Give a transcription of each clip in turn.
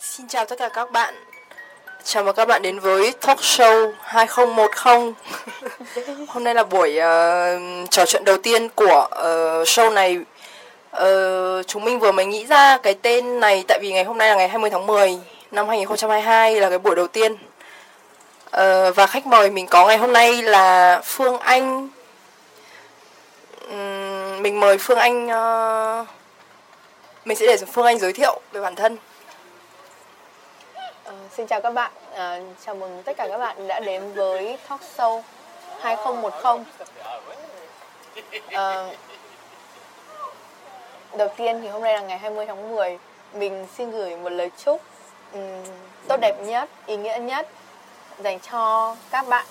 Xin chào tất cả các bạn. Chào mừng các bạn đến với Talk Show 2010. Hôm nay là buổi uh, trò chuyện đầu tiên của uh, show này. Uh, chúng mình vừa mới nghĩ ra cái tên này tại vì ngày hôm nay là ngày 20 tháng 10 năm 2022 là cái buổi đầu tiên. Uh, và khách mời mình có ngày hôm nay là Phương Anh. Um, mình mời Phương Anh uh, mình sẽ để Phương Anh giới thiệu về bản thân. Xin chào các bạn, à, chào mừng tất cả các bạn đã đến với Talk Show 2010. à, ờ, đầu tiên thì hôm nay là ngày 20 tháng 10, mình xin gửi một lời chúc um, tốt đẹp nhất, ý nghĩa nhất dành cho các bạn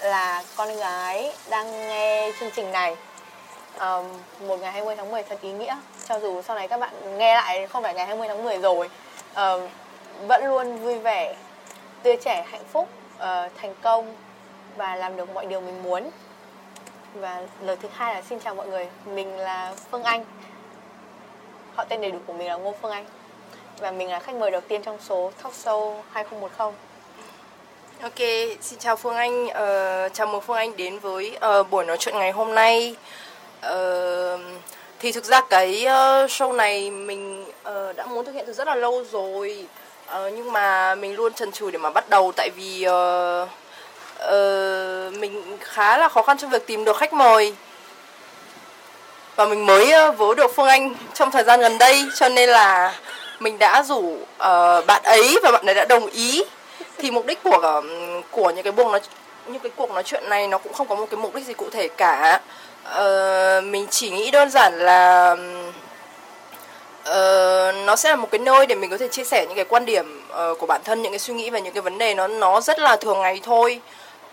là con gái đang nghe chương trình này. Um, một ngày 20 tháng 10 thật ý nghĩa. Cho dù sau này các bạn nghe lại không phải ngày 20 tháng 10 rồi. Um, vẫn luôn vui vẻ. Tươi trẻ hạnh phúc uh, thành công và làm được mọi điều mình muốn. Và lời thứ hai là xin chào mọi người mình là phương anh. Họ tên đầy đủ của mình là ngô phương anh. Và mình là khách mời đầu tiên trong số talk show 2010 Ok, xin chào Phương Anh, uh, chào mừng Phương Anh đến với uh, buổi nói chuyện ngày hôm nay. Uh, thì thực ra cái uh, show này mình uh, đã muốn thực hiện từ rất là lâu rồi. Ờ, nhưng mà mình luôn chần chừ để mà bắt đầu tại vì uh, uh, mình khá là khó khăn trong việc tìm được khách mời. Và mình mới uh, vớ được Phương Anh trong thời gian gần đây cho nên là mình đã rủ uh, bạn ấy và bạn ấy đã đồng ý. Thì mục đích của của những cái buồng nói những cái cuộc nói chuyện này nó cũng không có một cái mục đích gì cụ thể cả. Uh, mình chỉ nghĩ đơn giản là uh, nó sẽ là một cái nơi để mình có thể chia sẻ những cái quan điểm uh, của bản thân những cái suy nghĩ về những cái vấn đề nó nó rất là thường ngày thôi.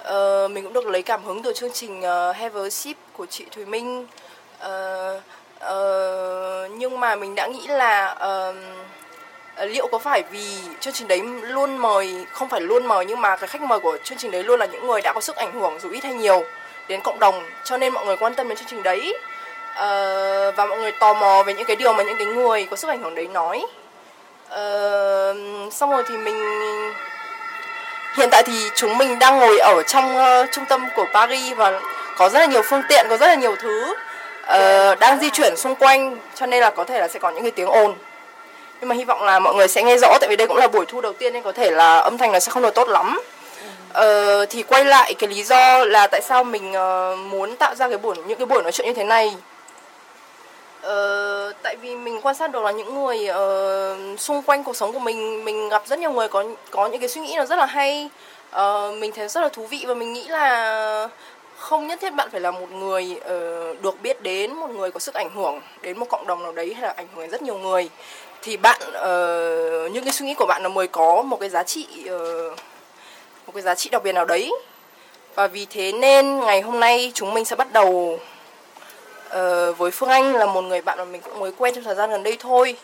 Uh, mình cũng được lấy cảm hứng từ chương trình uh, Have a Sip của chị Thùy Minh. Uh, uh, nhưng mà mình đã nghĩ là uh, liệu có phải vì chương trình đấy luôn mời không phải luôn mời nhưng mà cái khách mời của chương trình đấy luôn là những người đã có sức ảnh hưởng dù ít hay nhiều đến cộng đồng cho nên mọi người quan tâm đến chương trình đấy uh, và mọi người tò mò về những cái điều mà những cái người có sức ảnh hưởng đấy nói. Uh, xong rồi thì mình hiện tại thì chúng mình đang ngồi ở trong uh, trung tâm của Paris và có rất là nhiều phương tiện có rất là nhiều thứ uh, đang di chuyển xung quanh cho nên là có thể là sẽ có những cái tiếng ồn. Nhưng mà hy vọng là mọi người sẽ nghe rõ tại vì đây cũng là buổi thu đầu tiên nên có thể là âm thanh nó sẽ không được tốt lắm. Ờ, thì quay lại cái lý do là tại sao mình uh, muốn tạo ra cái buổi những cái buổi nói chuyện như thế này ờ, tại vì mình quan sát được là những người uh, xung quanh cuộc sống của mình mình gặp rất nhiều người có có những cái suy nghĩ nó rất là hay. Uh, mình thấy rất là thú vị và mình nghĩ là không nhất thiết bạn phải là một người uh, được biết đến một người có sức ảnh hưởng đến một cộng đồng nào đấy hay là ảnh hưởng đến rất nhiều người. Thì bạn uh, những cái suy nghĩ của bạn nó mới có một cái giá trị uh, một cái giá trị đặc biệt nào đấy. Và vì thế nên ngày hôm nay chúng mình sẽ bắt đầu Ờ, với Phương Anh là một người bạn mà mình cũng mới quen trong thời gian gần đây thôi.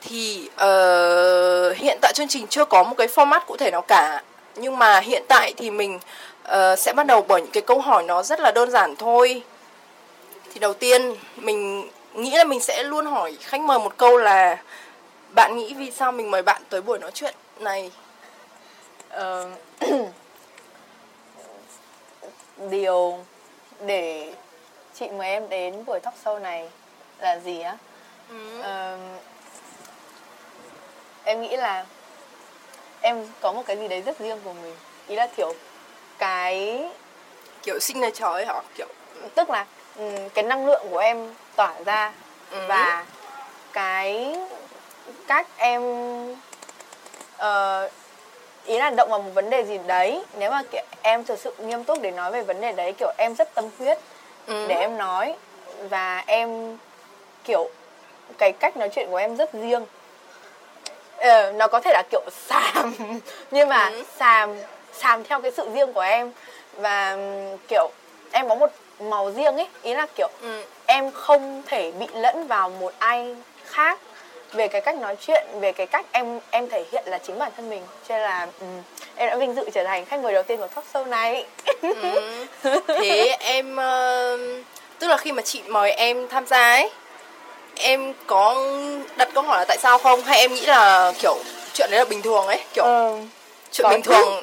Thì uh, hiện tại chương trình chưa có một cái format cụ thể nào cả. Nhưng mà hiện tại thì mình uh, sẽ bắt đầu bởi những cái câu hỏi nó rất là đơn giản thôi. Thì đầu tiên mình nghĩ là mình sẽ luôn hỏi khách mời một câu là bạn nghĩ vì sao mình mời bạn tới buổi nói chuyện này? Uh, điều để chị mời em đến buổi talk show này là gì á? Ừ. uh, em nghĩ là em có một cái gì đấy rất riêng của mình. Ý là kiểu cái kiểu sinh ra trời hả? Kiểu tức là cái năng lượng của em tỏa ra ừ. và cái cách em uh, ý là động vào một vấn đề gì đấy. Nếu mà kiểu em thực sự nghiêm túc để nói về vấn đề đấy kiểu em rất tâm huyết ừ. để em nói và em kiểu cái cách nói chuyện của em rất riêng ờ, nó có thể là kiểu xàm nhưng mà ừ. xàm xàm theo cái sự riêng của em và kiểu em có một màu riêng ấy ý là kiểu ừ. em không thể bị lẫn vào một ai khác về cái cách nói chuyện về cái cách em em thể hiện là chính bản thân mình. Cho nên là um, em đã vinh dự trở thành khách mời đầu tiên của talk show này. Ừ. thế em uh, tức là khi mà chị mời em tham gia ấy em có đặt câu hỏi là tại sao không? Hay em nghĩ là kiểu chuyện đấy là bình thường ấy? Kiểu Ờ, chuyện bình thường.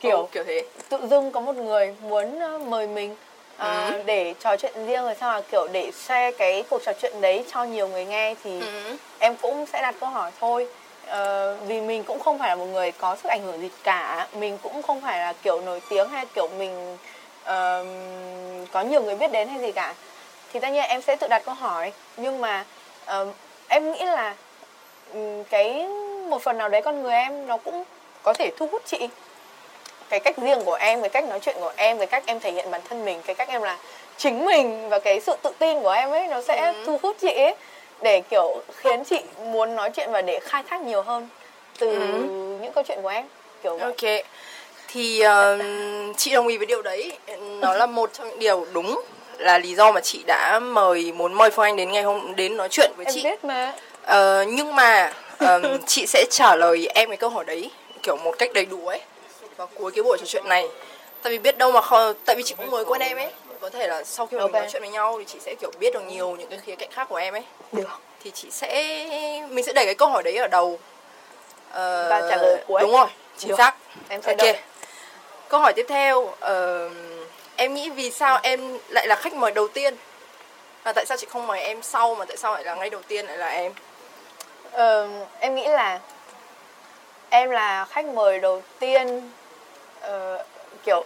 Kiểu- Ừ, kiểu thế. tự dưng có một người muốn ờ, mời mình à, Ừ. để trò chuyện riêng rồi sau là kiểu để share cái cuộc trò chuyện đấy cho nhiều người nghe thì Ừ. em cũng sẽ đặt câu hỏi thôi. Ờ, vì mình cũng không phải là một người có sức ảnh hưởng gì cả. Mình cũng không phải là kiểu nổi tiếng hay kiểu mình ờm, có nhiều người biết đến hay gì cả. Thì tất nhiên em sẽ tự đặt câu hỏi. Nhưng mà ờm, em nghĩ là cái một phần nào đấy con người em nó cũng có thể thu hút chị cái cách riêng của em cái cách nói chuyện của em cái cách em thể hiện bản thân mình cái cách em là chính mình và cái sự tự tin của em ấy nó sẽ Ừ. thu hút chị ấy để kiểu khiến chị muốn nói chuyện và để khai thác nhiều hơn từ Ừ. những câu chuyện của em kiểu vậy. Ok. Thì ờ, chị đồng ý với điều đấy. Nó là một trong những điều đúng là lý do mà chị đã mời muốn mời Phương Anh đến ngày hôm đến nói chuyện với em chị. biết mà Ờ, nhưng mà ờm, chị sẽ trả lời em cái câu hỏi đấy kiểu một cách đầy đủ ấy vào cuối cái buổi trò chuyện này. Tại vì biết đâu mà không, tại vì chị cũng mới quen em ấy. Có thể là sau khi mà mình Ok. nói chuyện với nhau thì chị sẽ kiểu biết được nhiều những cái khía cạnh khác của em ấy. được Thì chị sẽ mình sẽ đẩy cái câu hỏi đấy ở đầu. Ờ, Và trả lời cuối. Đúng rồi, chính Được. xác. em sẽ Ok. đợi Câu hỏi tiếp theo, ờ, em nghĩ vì sao em lại là khách mời đầu tiên? Và tại sao chị không mời em sau mà tại sao lại là ngay đầu tiên lại là em? Ờ, em nghĩ là em là khách mời đầu tiên ờ, kiểu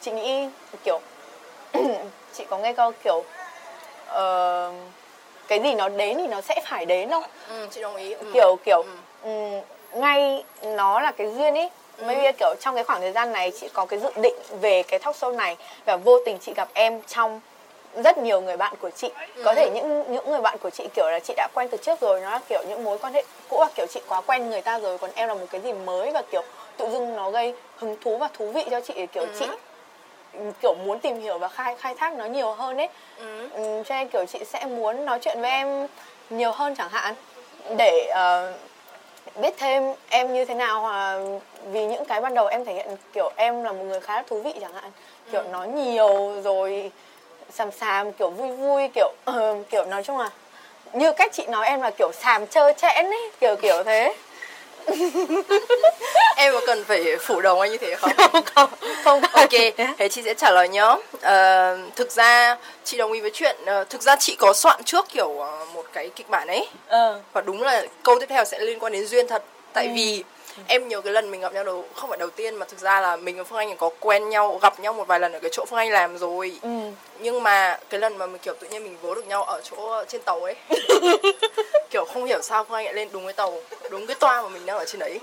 chị nghĩ kiểu chị có nghe câu kiểu ờ, cái gì nó đến thì nó sẽ phải đến không Ừ, chị đồng ý. Ừ. kiểu kiểu Ừ. ừm, ngay nó là cái duyên ý Ừ. maybe kiểu trong cái khoảng thời gian này chị có cái dự định về cái talk show này và vô tình chị gặp em trong rất nhiều người bạn của chị có Ừ. thể những những người bạn của chị kiểu là chị đã quen từ trước rồi nó là kiểu những mối quan hệ cũ và kiểu chị quá quen người ta rồi còn em là một cái gì mới và kiểu tự dưng nó gây hứng thú và thú vị cho chị kiểu Ừ. chị kiểu muốn tìm hiểu và khai khai thác nó nhiều hơn ấy Ừ. Ừ, cho nên kiểu chị sẽ muốn nói chuyện với em nhiều hơn chẳng hạn để ờ, biết thêm em như thế nào hoặc là vì những cái ban đầu em thể hiện kiểu em là một người khá là thú vị chẳng hạn kiểu nói nhiều rồi sàm sàm kiểu vui vui kiểu ờ, kiểu nói chung là như cách chị nói em là kiểu sàm trơ trẽn ấy kiểu kiểu thế Em có cần phải phủ đầu anh như thế không? không không. Ok, thế chị sẽ trả lời nhá. Ờ, thực ra chị đồng ý với chuyện ờ, thực ra chị có soạn trước kiểu ờ, một cái kịch bản ấy. Ờ. Và đúng là câu tiếp theo sẽ liên quan đến duyên thật. Tại vì em nhớ cái lần mình gặp nhau đầu không phải đầu tiên mà thực ra là mình và Phương Anh có quen nhau gặp nhau một vài lần ở cái chỗ Phương Anh làm rồi. Ừ. Nhưng mà cái lần mà mình kiểu tự nhiên mình vớ được nhau ở chỗ trên tàu ấy. Kiểu không hiểu sao Phương Anh lại lên đúng cái tàu đúng cái toa mà mình đang ở trên đấy.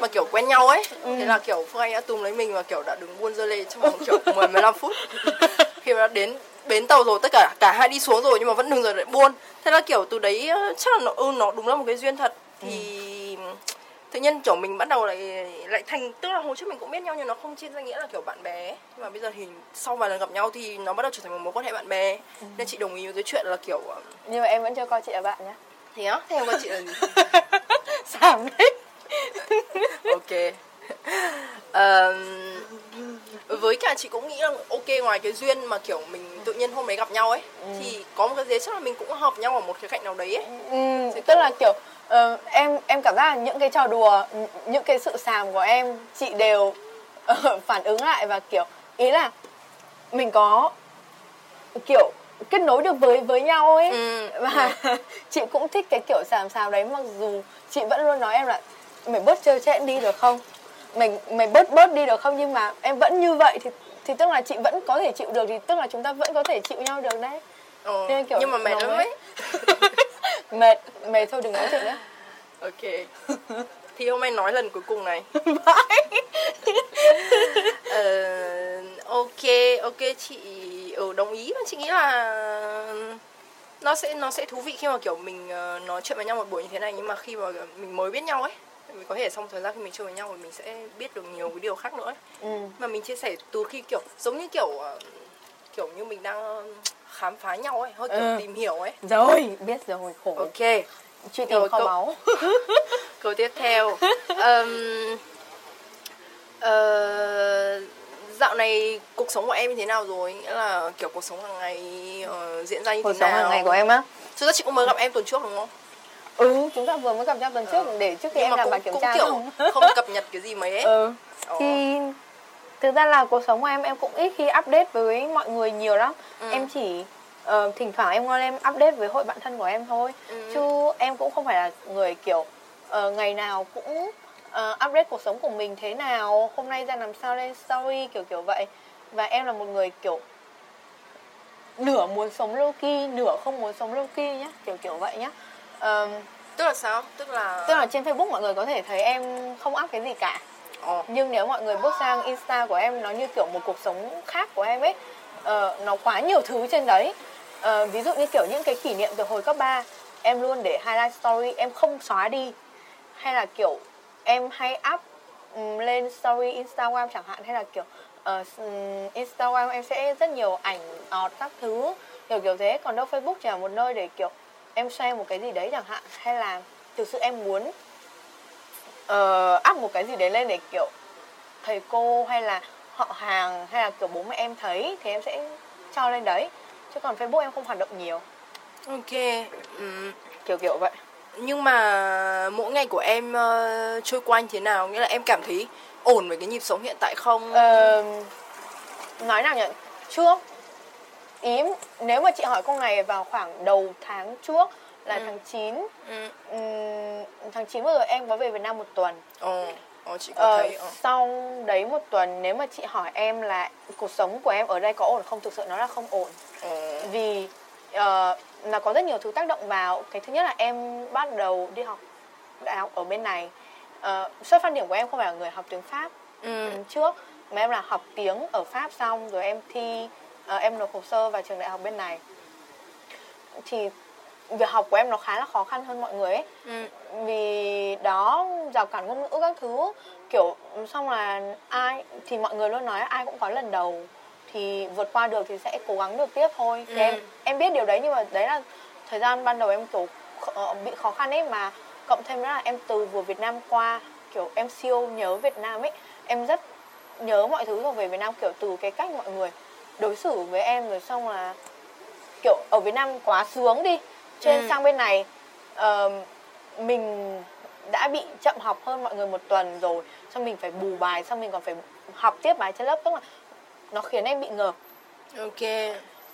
Mà kiểu quen nhau ấy. Thế là kiểu Phương Anh đã túm lấy mình và kiểu đã đứng buôn dơ lê trong vòng kiểu 10 15 phút. Khi mà đã đến bến tàu rồi tất cả cả hai đi xuống rồi nhưng mà vẫn đừng rồi lại buôn. Thế là kiểu từ đấy ờ, chắc là nó ừ, nó đúng là một cái duyên thật. Thì tự nhiên kiểu mình bắt đầu lại lại thành tức là hồi trước mình cũng biết nhau nhưng nó không trên danh nghĩa là kiểu bạn bè ấy. nhưng mà bây giờ thì sau vài lần gặp nhau thì nó bắt đầu trở thành một mối quan hệ bạn bè. Nên chị đồng ý với cái chuyện là kiểu ờ, nhưng mà em vẫn chưa coi chị là bạn nhá. Thế á? Theo các chị là gì? Sàm đấy ok. Ờm, với cả chị cũng nghĩ là ok ngoài cái duyên mà kiểu mình tự nhiên hôm đấy gặp nhau ấy thì có một cái gì chắc là mình cũng hợp nhau ở một khía cạnh nào đấy ấy. Ừ, Sẽ tức kiểu- là kiểu ờ, em em cảm giác là những cái trò đùa nh- những cái sự sàm của em chị đều ờ, phản ứng lại và kiểu ý là mình có kiểu kết nối được với với nhau ấy. Ừ, và chị cũng thích cái kiểu sàm sàm đấy mặc dù chị vẫn luôn nói em là mày bớt chơi chẽn đi được không? Mày mày bớt bớt đi được không? Nhưng mà em vẫn như vậy thì thì tức là chị vẫn có thể chịu được thì tức là chúng ta vẫn có thể chịu nhau được đấy. Ờ, Nên kiểu nhưng mà mệt nó lắm mới- ấy mệt mệt thôi đừng nói chuyện nữa ok. Thì hôm nay nói lần cuối cùng này. Ờ, ok ok chị ừ, đồng ý và chị nghĩ là nó sẽ nó sẽ thú vị khi mà kiểu mình ờ, nói chuyện với nhau một buổi như thế này. Nhưng mà khi mà mình mới biết nhau ấy mình có thể xong thời gian khi mình chơi với nhau thì mình sẽ biết được nhiều cái điều khác nữa ấy. ừ. mà mình chia sẻ từ khi kiểu giống như kiểu ờ, kiểu như mình đang khám phá nhau ấy hơi kiểu Ừ. tìm hiểu ấy. Rồi, biết rồi, khổ. ok. Truy tìm Rồi, kho cậu- báu. câu tiếp theo. Ờm, ờ, dạo này cuộc sống của em như thế nào rồi? Nghĩa là kiểu cuộc sống hàng ngày ờ, diễn ra như Cuộc thế sống nào? hàng ngày của em á. thực ra chị cũng mới gặp em tuần trước đúng không? Ừ chúng ta vừa mới gặp nhau tuần trước để trước khi nhưng em làm cũng, bài kiểm cũng tra kiểu không không cập nhật cái gì mấy ấy. Ừ. Thì thực ra là cuộc sống của em em cũng ít khi update với mọi người nhiều lắm. Ừ. em chỉ ờ, thỉnh thoảng em ngon em update với hội bạn thân của em thôi. Ừ. chứ em cũng không phải là người kiểu ờ, ngày nào cũng ờ, update cuộc sống của mình thế nào hôm nay ra làm sao lên story kiểu kiểu vậy. Và em là một người kiểu nửa muốn sống low key nửa không muốn sống low key nhá kiểu kiểu vậy nhá. Ờm, tức là sao? Tức là tức là trên facebook mọi người có thể thấy em không up cái gì cả Ờ. Nhưng nếu mọi người bước sang insta của em nó như kiểu một cuộc sống khác của em ấy uh, nó quá nhiều thứ trên đấy. Uh, ví dụ như kiểu những cái kỷ niệm từ hồi cấp 3 em luôn để highlight story em không xóa đi. Hay là kiểu em hay up um, lên story instagram chẳng hạn hay là kiểu uh, instagram em sẽ rất nhiều ảnh ọt các thứ kiểu kiểu thế. Còn đâu facebook chỉ là một nơi để kiểu em share một cái gì đấy chẳng hạn. Hay là thực sự em muốn uh, up một cái gì đấy lên để kiểu thầy cô hay là họ hàng hay là kiểu bố mẹ em thấy thì em sẽ cho lên đấy. Chứ còn facebook em không hoạt động nhiều. Ok ừ. kiểu kiểu vậy. Nhưng mà mỗi ngày của em ờ, trôi qua như thế nào? Nghĩa là em cảm thấy ổn với cái nhịp sống hiện tại không? Ờ, nói nào nhỉ? Trước ý nếu mà chị hỏi câu này vào khoảng đầu tháng trước là Ừ. tháng 9 ừ. ừm, tháng 9 vừa rồi em có về Việt Nam một tuần ồ ồ chị có Ờ, thấy ờ. sau đấy một tuần nếu mà chị hỏi em là cuộc sống của em ở đây có ổn không thực sự nó là không ổn Ồ. vì ờ, là có rất nhiều thứ tác động vào cái thứ nhất là em bắt đầu đi học đại học ở bên này Ờ, xuất phát điểm của em không phải là người học tiếng pháp ừ. trước mà em là học tiếng ở pháp xong rồi em thi ờ, em nộp hồ sơ vào trường đại học bên này thì việc học của em nó khá là khó khăn hơn mọi người ấy. Ừ. vì đó rào cản ngôn ngữ các thứ kiểu xong là ai thì mọi người luôn nói ai cũng có lần đầu. Thì vượt qua được thì sẽ cố gắng được tiếp thôi. Thì Ừ. em em biết điều đấy nhưng mà đấy là thời gian ban đầu em kiểu kh- bị khó khăn ấy mà. Cộng thêm nữa là em từ vừa Việt Nam qua kiểu em siêu nhớ Việt Nam ấy. Em rất nhớ mọi thứ rồi về Việt Nam kiểu từ cái cách mọi người đối xử với em rồi xong là kiểu ở Việt Nam quá sướng đi trên Ừ. sang bên này ờ, mình đã bị chậm học hơn mọi người một tuần rồi xong mình phải bù bài xong mình còn phải học tiếp bài trên lớp tức là nó khiến em bị ngợp. Ok.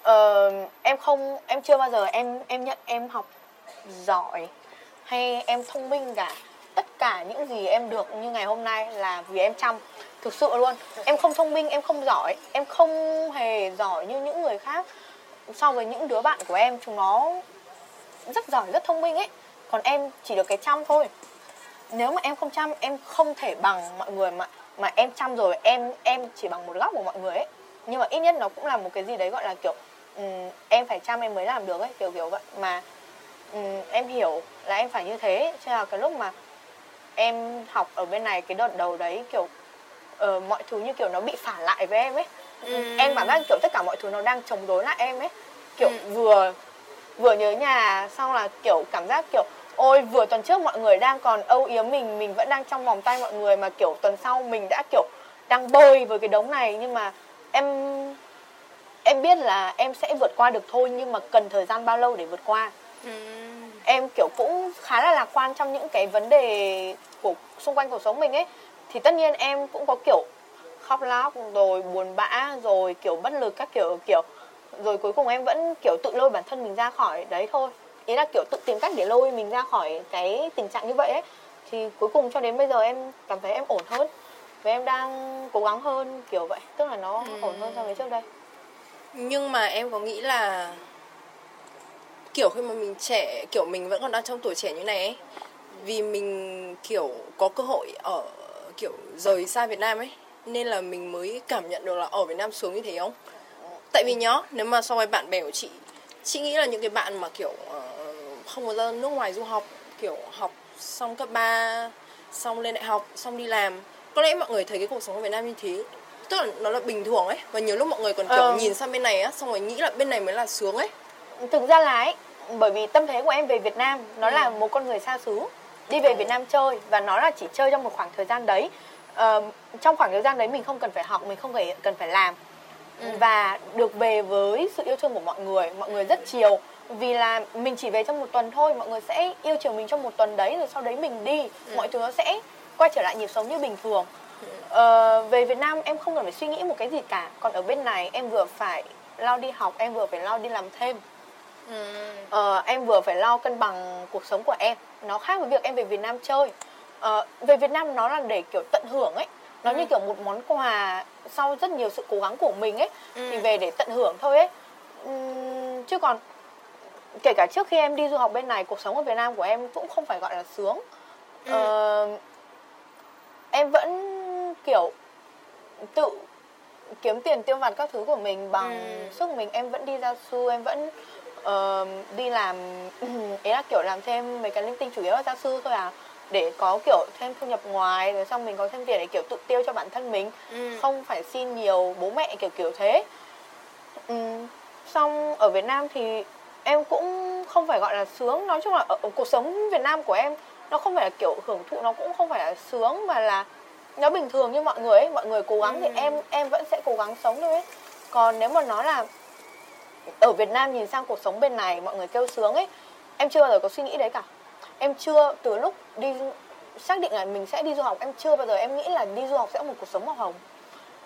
Ờ, em không em chưa bao giờ em em nhận em học giỏi hay em thông minh cả. Tất cả những gì em được như ngày hôm nay là vì em chăm thực sự luôn. Em không thông minh em không giỏi em không hề giỏi như những người khác. So với những đứa bạn của em chúng nó rất giỏi rất thông minh ấy. Còn em chỉ được cái chăm thôi. Nếu mà em không chăm em không thể bằng mọi người mà mà em chăm rồi em em chỉ bằng một góc của mọi người ấy. Nhưng mà ít nhất nó cũng là một cái gì đấy gọi là kiểu ừm, em phải chăm em mới làm được ấy kiểu kiểu vậy. Mà ừm, em hiểu là em phải như thế. Cho là cái lúc mà em học ở bên này cái đợt đầu đấy kiểu ờ, mọi thứ như kiểu nó bị phản lại với em ấy. Ừm. em cảm giác kiểu tất cả mọi thứ nó đang chống đối lại em ấy. Kiểu Ừm. vừa vừa nhớ nhà xong là kiểu cảm giác kiểu ôi vừa tuần trước mọi người đang còn âu yếm mình mình vẫn đang trong vòng tay mọi người mà kiểu tuần sau mình đã kiểu đang bơi với cái đống này. Nhưng mà em em biết là em sẽ vượt qua được thôi nhưng mà cần thời gian bao lâu để vượt qua? Ừ. em kiểu cũng khá là lạc quan trong những cái vấn đề của xung quanh cuộc sống mình ấy. Thì tất nhiên em cũng có kiểu khóc lóc rồi buồn bã rồi kiểu bất lực các kiểu kiểu rồi cuối cùng em vẫn kiểu tự lôi bản thân mình ra khỏi đấy thôi. Ý là kiểu tự tìm cách để lôi mình ra khỏi cái tình trạng như vậy ấy. Thì cuối cùng cho đến bây giờ em cảm thấy em ổn hơn. Và em đang cố gắng hơn kiểu vậy. Tức là nó ổn hơn so với trước đây. Nhưng mà em có nghĩ là kiểu khi mà mình trẻ kiểu mình vẫn còn đang trong tuổi trẻ như này ấy vì mình kiểu có cơ hội ở kiểu rời xa Việt Nam ấy nên là mình mới cảm nhận được là ở Việt Nam sướng như thế không tại vì nhá nếu mà so với bạn bè của chị chị nghĩ là những cái bạn mà kiểu ờ, không có ra nước ngoài du học kiểu học xong cấp 3 xong lên đại học xong đi làm có lẽ mọi người thấy cái cuộc sống ở Việt Nam như thế tức là nó là bình thường ấy và nhiều lúc mọi người còn kiểu Ờ. nhìn sang bên này á xong rồi nghĩ là bên này mới là sướng ấy. Thực ra là ấy bởi vì tâm thế của em về Việt Nam nó là một con người xa xứ đi về Việt Nam chơi và nó là chỉ chơi trong một khoảng thời gian đấy. Ờ, trong khoảng thời gian đấy mình không cần phải học mình không phải cần phải làm và được về với sự yêu thương của mọi người mọi người rất chiều. Vì là mình chỉ về trong một tuần thôi mọi người sẽ yêu chiều mình trong một tuần đấy rồi sau đấy mình đi. Ừ. mọi thứ nó sẽ quay trở lại nhịp sống như bình thường. Ừ. ờ, về Việt Nam em không cần phải suy nghĩ một cái gì cả. Còn ở bên này em vừa phải lo đi học em vừa phải lo đi làm thêm. Ừ. ờ, em vừa phải lo cân bằng cuộc sống của em. Nó khác với việc em về Việt Nam chơi. Ờ, về Việt Nam nó là để kiểu tận hưởng ấy nó ừ. như kiểu một món quà sau rất nhiều sự cố gắng của mình ấy ừ. thì về để tận hưởng thôi ấy uhm, chứ còn kể cả trước khi em đi du học bên này cuộc sống ở Việt Nam của em cũng không phải gọi là sướng ừ. ờ, em vẫn kiểu tự kiếm tiền tiêu vặt các thứ của mình bằng ừ. sức mình em vẫn đi ra su em vẫn uh, đi làm ấy là kiểu làm thêm mấy cái linh tinh chủ yếu là gia sư thôi à để có kiểu thêm thu nhập ngoài rồi xong mình có thêm tiền để kiểu tự tiêu cho bản thân mình ừ. không phải xin nhiều bố mẹ kiểu kiểu thế ừ. xong ở Việt Nam thì em cũng không phải gọi là sướng nói chung là ở, ở cuộc sống Việt Nam của em nó không phải là kiểu hưởng thụ nó cũng không phải là sướng mà là nó bình thường như mọi người ấy mọi người cố gắng ừ. thì em em vẫn sẽ cố gắng sống thôi ấy còn nếu mà nói là ở Việt Nam nhìn sang cuộc sống bên này mọi người kêu sướng ấy em chưa bao giờ có suy nghĩ đấy cả em chưa từ lúc đi xác định là mình sẽ đi du học em chưa bao giờ em nghĩ là đi du học sẽ một cuộc sống màu hồng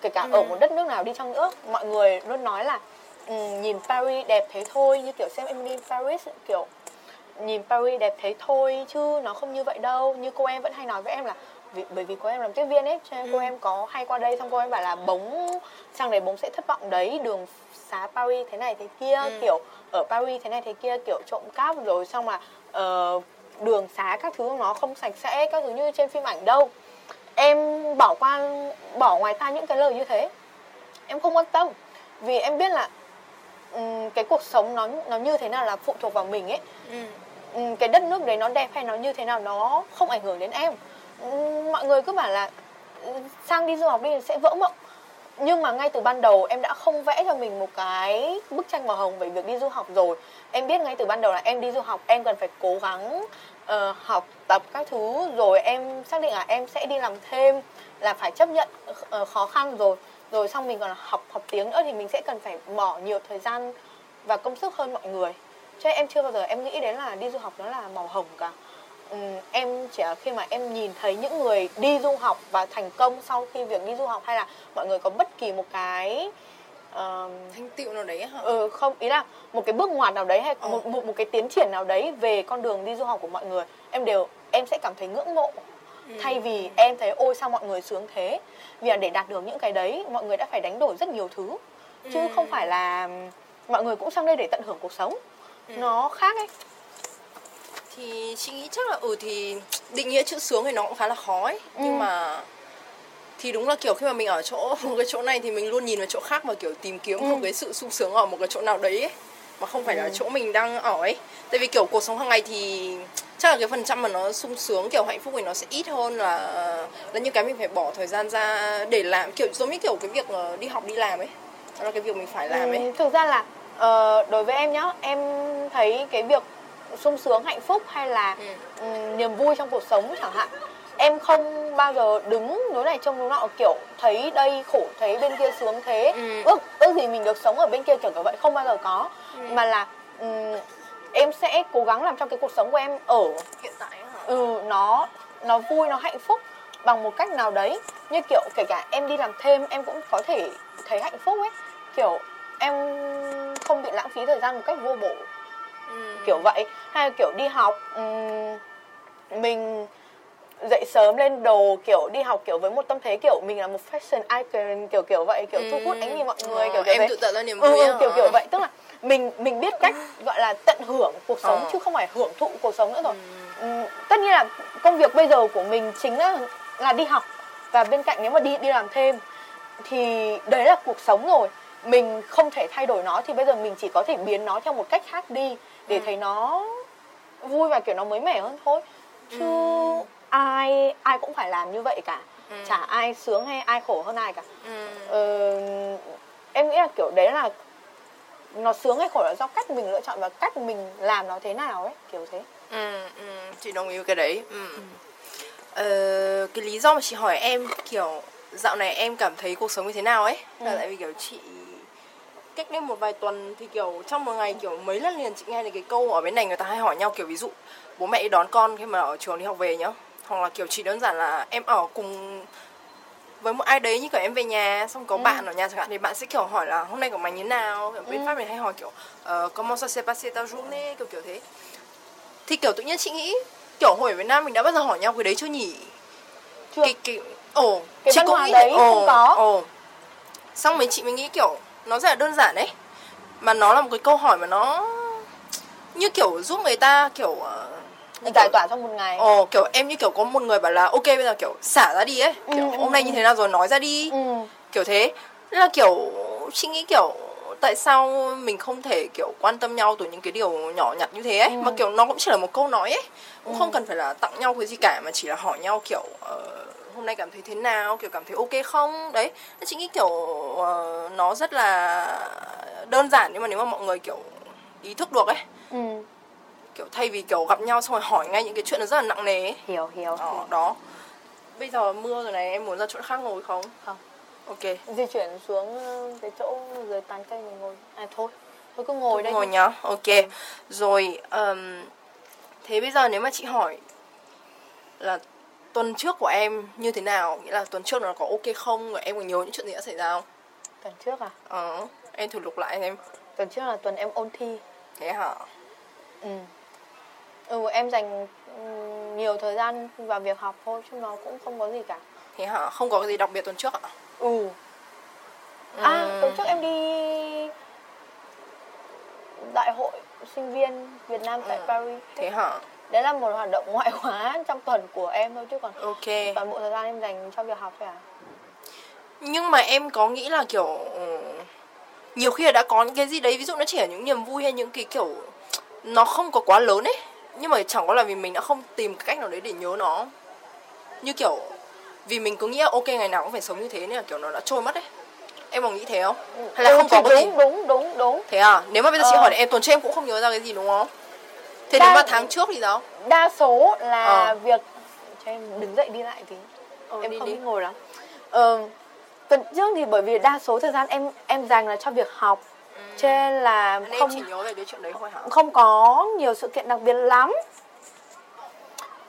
kể cả ừ. ở một đất nước nào đi chăng nữa mọi người luôn nói là um, nhìn Paris đẹp thế thôi như kiểu xem em đi Paris kiểu nhìn Paris đẹp thế thôi chứ nó không như vậy đâu như cô em vẫn hay nói với em là vì, bởi vì cô em làm tiếp viên ấy cho nên ừ. cô em có hay qua đây xong cô em bảo là bóng sang đấy bóng sẽ thất vọng đấy đường xá Paris thế này thế kia ừ. kiểu ở Paris thế này thế kia kiểu trộm cắp rồi xong mà uh, đường xá các thứ nó không sạch sẽ các thứ như trên phim ảnh đâu. Em bỏ qua bỏ ngoài tai những cái lời như thế. Em không quan tâm. Vì em biết là um, cái cuộc sống nó nó như thế nào là phụ thuộc vào mình ấy. Ừ. um, cái đất nước đấy nó đẹp hay nó như thế nào nó không ảnh hưởng đến em. Um, mọi người cứ bảo là sang đi du học đi sẽ vỡ mộng nhưng mà ngay từ ban đầu em đã không vẽ cho mình một cái bức tranh màu hồng về việc đi du học rồi. Em biết ngay từ ban đầu là em đi du học em cần phải cố gắng uh, học tập các thứ rồi em xác định là em sẽ đi làm thêm là phải chấp nhận uh, khó khăn rồi. Rồi xong mình còn học học tiếng nữa thì mình sẽ cần phải bỏ nhiều thời gian và công sức hơn mọi người. Cho nên em chưa bao giờ em nghĩ đến là đi du học nó là màu hồng cả ừ, em chỉ là khi mà em nhìn thấy những người đi du học và thành công sau khi việc đi du học hay là mọi người có bất kỳ một cái uh, thành tựu nào đấy hả? Ừ không ý là một cái bước ngoặt nào đấy hay ừ. một, một một cái tiến triển nào đấy về con đường đi du học của mọi người em đều em sẽ cảm thấy ngưỡng mộ ừ. thay vì em thấy ôi sao mọi người sướng thế vì là để đạt được những cái đấy mọi người đã phải đánh đổi rất nhiều thứ chứ ừ. không phải là mọi người cũng sang đây để tận hưởng cuộc sống ừ. nó khác ấy thì chị nghĩ chắc là ừ thì định nghĩa chữ sướng thì nó cũng khá là khó ấy ừ. nhưng mà thì đúng là kiểu khi mà mình ở chỗ một cái chỗ này thì mình luôn nhìn vào chỗ khác và kiểu tìm kiếm ừ. một cái sự sung sướng ở một cái chỗ nào đấy ấy mà không phải ừ. là chỗ mình đang ở ấy tại vì kiểu cuộc sống hàng ngày thì chắc là cái phần trăm mà nó sung sướng kiểu hạnh phúc thì nó sẽ ít hơn là là những cái mình phải bỏ thời gian ra để làm kiểu giống như kiểu cái việc ờ, đi học đi làm ấy đó là cái việc mình phải làm ấy ừ, thực ra là uh, đối với em nhá em thấy cái việc sung sướng hạnh phúc hay là ừ. niềm vui trong cuộc sống chẳng hạn em không bao giờ đứng đối này trông đối nọ kiểu thấy đây khổ thấy bên kia sướng thế ừ. ước ước gì mình được sống ở bên kia kiểu kiểu vậy không bao giờ có ừ. mà là um, em sẽ cố gắng làm cho cái cuộc sống của em ở hiện tại hả? ừ nó nó vui nó hạnh phúc bằng một cách nào đấy như kiểu kể cả em đi làm thêm em cũng có thể thấy hạnh phúc ấy kiểu em không bị lãng phí thời gian một cách vô bổ. Kiểu vậy hay là kiểu đi học um, mình dậy sớm lên đồ kiểu đi học kiểu với một tâm thế kiểu mình là một fashion icon kiểu kiểu vậy kiểu ừ. thu hút ánh nhìn mọi người kiểu kiểu em vậy. tự tạo ra niềm vui ừ, kiểu kiểu vậy tức là mình mình biết cách gọi là tận hưởng cuộc sống ờ. chứ không phải hưởng thụ cuộc sống nữa rồi ừ. Ừ, tất nhiên là công việc bây giờ của mình chính là là đi học và bên cạnh nếu mà đi đi làm thêm thì đấy là cuộc sống rồi mình không thể thay đổi nó thì bây giờ mình chỉ có thể biến nó theo một cách khác đi để ừ. thấy nó vui và kiểu nó mới mẻ hơn thôi chứ ừ. ai ai cũng phải làm như vậy cả ừ. chả ai sướng hay ai khổ hơn ai cả ừ. ờ, em nghĩ là kiểu đấy là nó sướng hay khổ là do cách mình lựa chọn và cách mình làm nó thế nào ấy kiểu thế ừ, ừ chị đồng ý với cái đấy ừ. Ừ. Ờ, cái lý do mà chị hỏi em kiểu dạo này em cảm thấy cuộc sống như thế nào ấy ừ. là tại vì kiểu chị cách đây một vài tuần thì kiểu trong một ngày kiểu mấy lần liền chị nghe được cái câu ở bên này người ta hay hỏi nhau kiểu ví dụ bố mẹ đi đón con khi mà ở trường đi học về nhá hoặc là kiểu chỉ đơn giản là em ở cùng với một ai đấy như kiểu em về nhà xong có Ừ. bạn ở nhà chẳng hạn thì bạn sẽ kiểu hỏi là hôm nay của mày như nào Kiểu bên Ừ. pháp này hay hỏi kiểu uh, comment ça s'est passé ta journée kiểu kiểu thế thì kiểu tự nhiên chị nghĩ kiểu hồi ở Việt Nam mình đã bao giờ hỏi nhau cái đấy chưa nhỉ Chưa. cái cái ồ Cái chị cũng nghĩ đấy ồ, không có. ồ xong mấy chị mới nghĩ kiểu nó rất là đơn giản đấy mà nó là một cái câu hỏi mà nó như kiểu giúp người ta kiểu ờ, như giải tỏa trong một ngày. Ồ kiểu em như kiểu có một người bảo là ok bây giờ kiểu xả ra đi ấy. Kiểu Ừ, hôm ừ, nay ừ. như thế nào rồi nói ra đi. Ừ. kiểu thế. Nên là kiểu chị nghĩ kiểu tại sao mình không thể kiểu quan tâm nhau từ những cái điều nhỏ nhặt như thế ấy Ừ. mà kiểu nó cũng chỉ là một câu nói ấy. Cũng không cần phải là tặng nhau cái gì cả mà chỉ là hỏi nhau kiểu ờ, hôm nay cảm thấy thế nào kiểu cảm thấy ok không? Đấy chị nghĩ kiểu ờ, nó rất là đơn giản nhưng mà nếu mà mọi người kiểu ý thức được ấy ừ. kiểu thay vì kiểu gặp nhau xong rồi hỏi ngay những cái chuyện nó rất là nặng nề ấy. Hiểu hiểu Ờ, đó. Bây giờ mưa rồi này em muốn ra chỗ khác ngồi không? Không. Ok. Di chuyển xuống ờ, cái chỗ dưới tán cây mình ngồi. À thôi. Thôi cứ ngồi đây ngồi nhá. Ok. Rồi ừm, thế bây giờ nếu mà chị hỏi là tuần trước của em như thế nào? Nghĩa là tuần trước nó có ok không? Và em có nhớ những chuyện gì đã xảy ra không? Tuần trước à? Ờ em thử lục lại em. Tuần trước là tuần em ôn thi. Thế hả? Ừ. Ừ em dành ừ, nhiều thời gian vào việc học thôi chứ nó cũng không có gì cả. Thế hả? Không có cái gì đặc biệt tuần trước ạ? Ừ. À Ừm. tuần trước em đi đại hội sinh viên Việt Nam tại Ừ. Paris. Thế hả đấy là một hoạt động ngoại khóa trong tuần của em thôi chứ còn ok. toàn bộ thời gian em dành cho việc học thôi à? Nhưng mà em có nghĩ là kiểu ừ, nhiều khi là đã có những cái gì đấy ví dụ nó chỉ là những niềm vui hay những cái kiểu nó không có quá lớn ấy nhưng mà chẳng có là vì mình đã không tìm cái cách nào đấy để nhớ nó. Như kiểu vì mình cứ nghĩ là ok ngày nào cũng phải sống như thế nên là kiểu nó đã trôi mất ấy. Em có nghĩ thế không? Hay là Ừ, không có cái gì? đúng đúng đúng đúng. Thế à? Nếu mà bây giờ chị Ờ. hỏi em tuần trước em cũng không nhớ ra cái gì đúng không thế Đa- nếu mà tháng trước thì sao? đa số là Ờ. việc cho em đứng dậy đi lại tí. Ờ, em đi không đi. ngồi lắm. Ờ, tuần trước thì bởi vì đa số thời gian em em dành là cho việc học cho nên là nên không chỉ nhớ về cái chuyện đấy thôi hả? không có nhiều sự kiện đặc biệt lắm.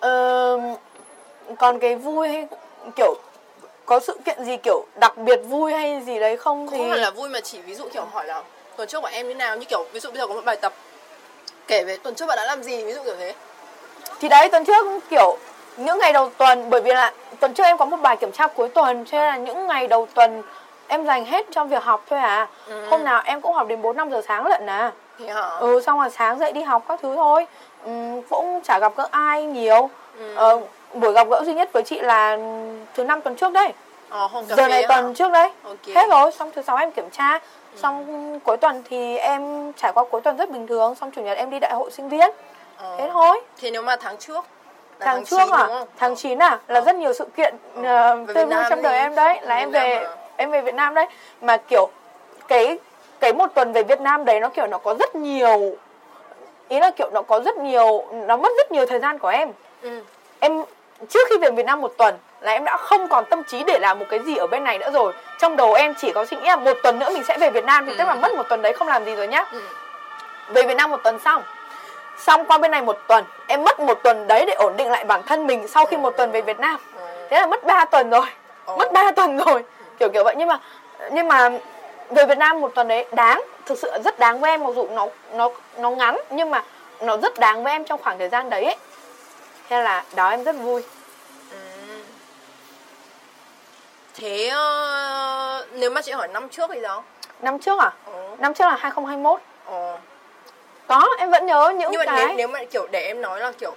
Ờ, còn cái vui hay kiểu có sự kiện gì kiểu đặc biệt vui hay gì đấy không cũng thì không phải là vui mà chỉ ví dụ kiểu hỏi là tuần trước của em như nào? Như kiểu ví dụ bây giờ có một bài tập kể về tuần trước bạn đã làm gì ví dụ kiểu thế. Thì đấy tuần trước kiểu những ngày đầu tuần bởi vì là tuần trước em có một bài kiểm tra cuối tuần cho nên là những ngày đầu tuần em dành hết cho việc học thôi à. Ừ. hôm nào em cũng học đến 4 5 giờ sáng lận à. Ừ xong rồi sáng dậy đi học các thứ thôi. Ừ, cũng chả gặp gỡ ai nhiều. Ừ. ờ, buổi gặp gỡ duy nhất với chị là thứ năm tuần trước đấy. Ờ hôm giờ này hả? tuần trước đấy. Ok. hết rồi xong thứ sáu em kiểm tra xong cuối tuần thì em trải qua cuối tuần rất bình thường xong chủ nhật em đi đại hội sinh viên. Ờ. thế thôi. thế nếu mà tháng trước là tháng, trước 9 à? tháng 9 à? Là Ờ. rất nhiều sự kiện uh, Về tươi vui trong đời thì- em đấy. Là em Việt Nam về à? em về Việt Nam đấy. Mà kiểu cái cái một tuần về Việt Nam đấy nó kiểu nó có rất nhiều ý là kiểu nó có rất nhiều nó mất rất nhiều thời gian của em. Ừ. em trước khi về Việt Nam một tuần là em đã không còn tâm trí để làm một cái gì ở bên này nữa rồi. Trong đầu em chỉ có suy nghĩ là một tuần nữa mình sẽ về Việt Nam thì tức là mất một tuần đấy không làm gì rồi nhá. Ừ. về Việt Nam một tuần xong. Xong qua bên này một tuần em mất một tuần đấy để ổn định lại bản thân mình sau khi một tuần về Việt Nam. Ừ. thế là mất 3 tuần rồi mất 3 tuần rồi. Kiểu kiểu vậy. Nhưng mà nhưng mà về Việt Nam một tuần đấy đáng thực sự rất đáng với em mặc dù nó nó nó ngắn nhưng mà nó rất đáng với em trong khoảng thời gian đấy ấy. Thế là đó em rất vui. Ừ. thế ờ, nếu mà chị hỏi năm trước thì sao? Năm trước à? Ờ. năm trước là 2021 Ờ. có em vẫn nhớ những nhưng mà cái nếu, nếu mà kiểu để em nói là kiểu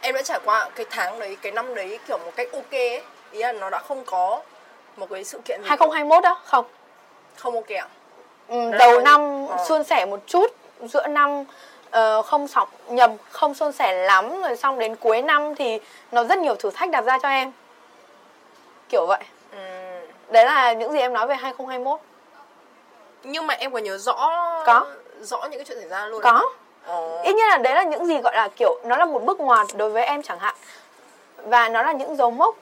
em đã trải qua cái tháng đấy cái năm đấy kiểu một cách ok ấy ý là nó đã không có một cái sự kiện gì 2021 đó không không. Ok à? Ừ, đầu năm ờ. suôn sẻ một chút giữa năm ờ, không sọc nhầm không suôn sẻ lắm rồi xong đến cuối năm thì nó rất nhiều thử thách đặt ra cho em. Kiểu vậy. Ừ. đấy là những gì em nói về 2021 nhưng mà em có nhớ rõ Có. rõ những cái chuyện xảy ra luôn có. Ồ. ít nhất là đấy là những gì gọi là kiểu nó là một bước ngoặt đối với em chẳng hạn. Và nó là những dấu mốc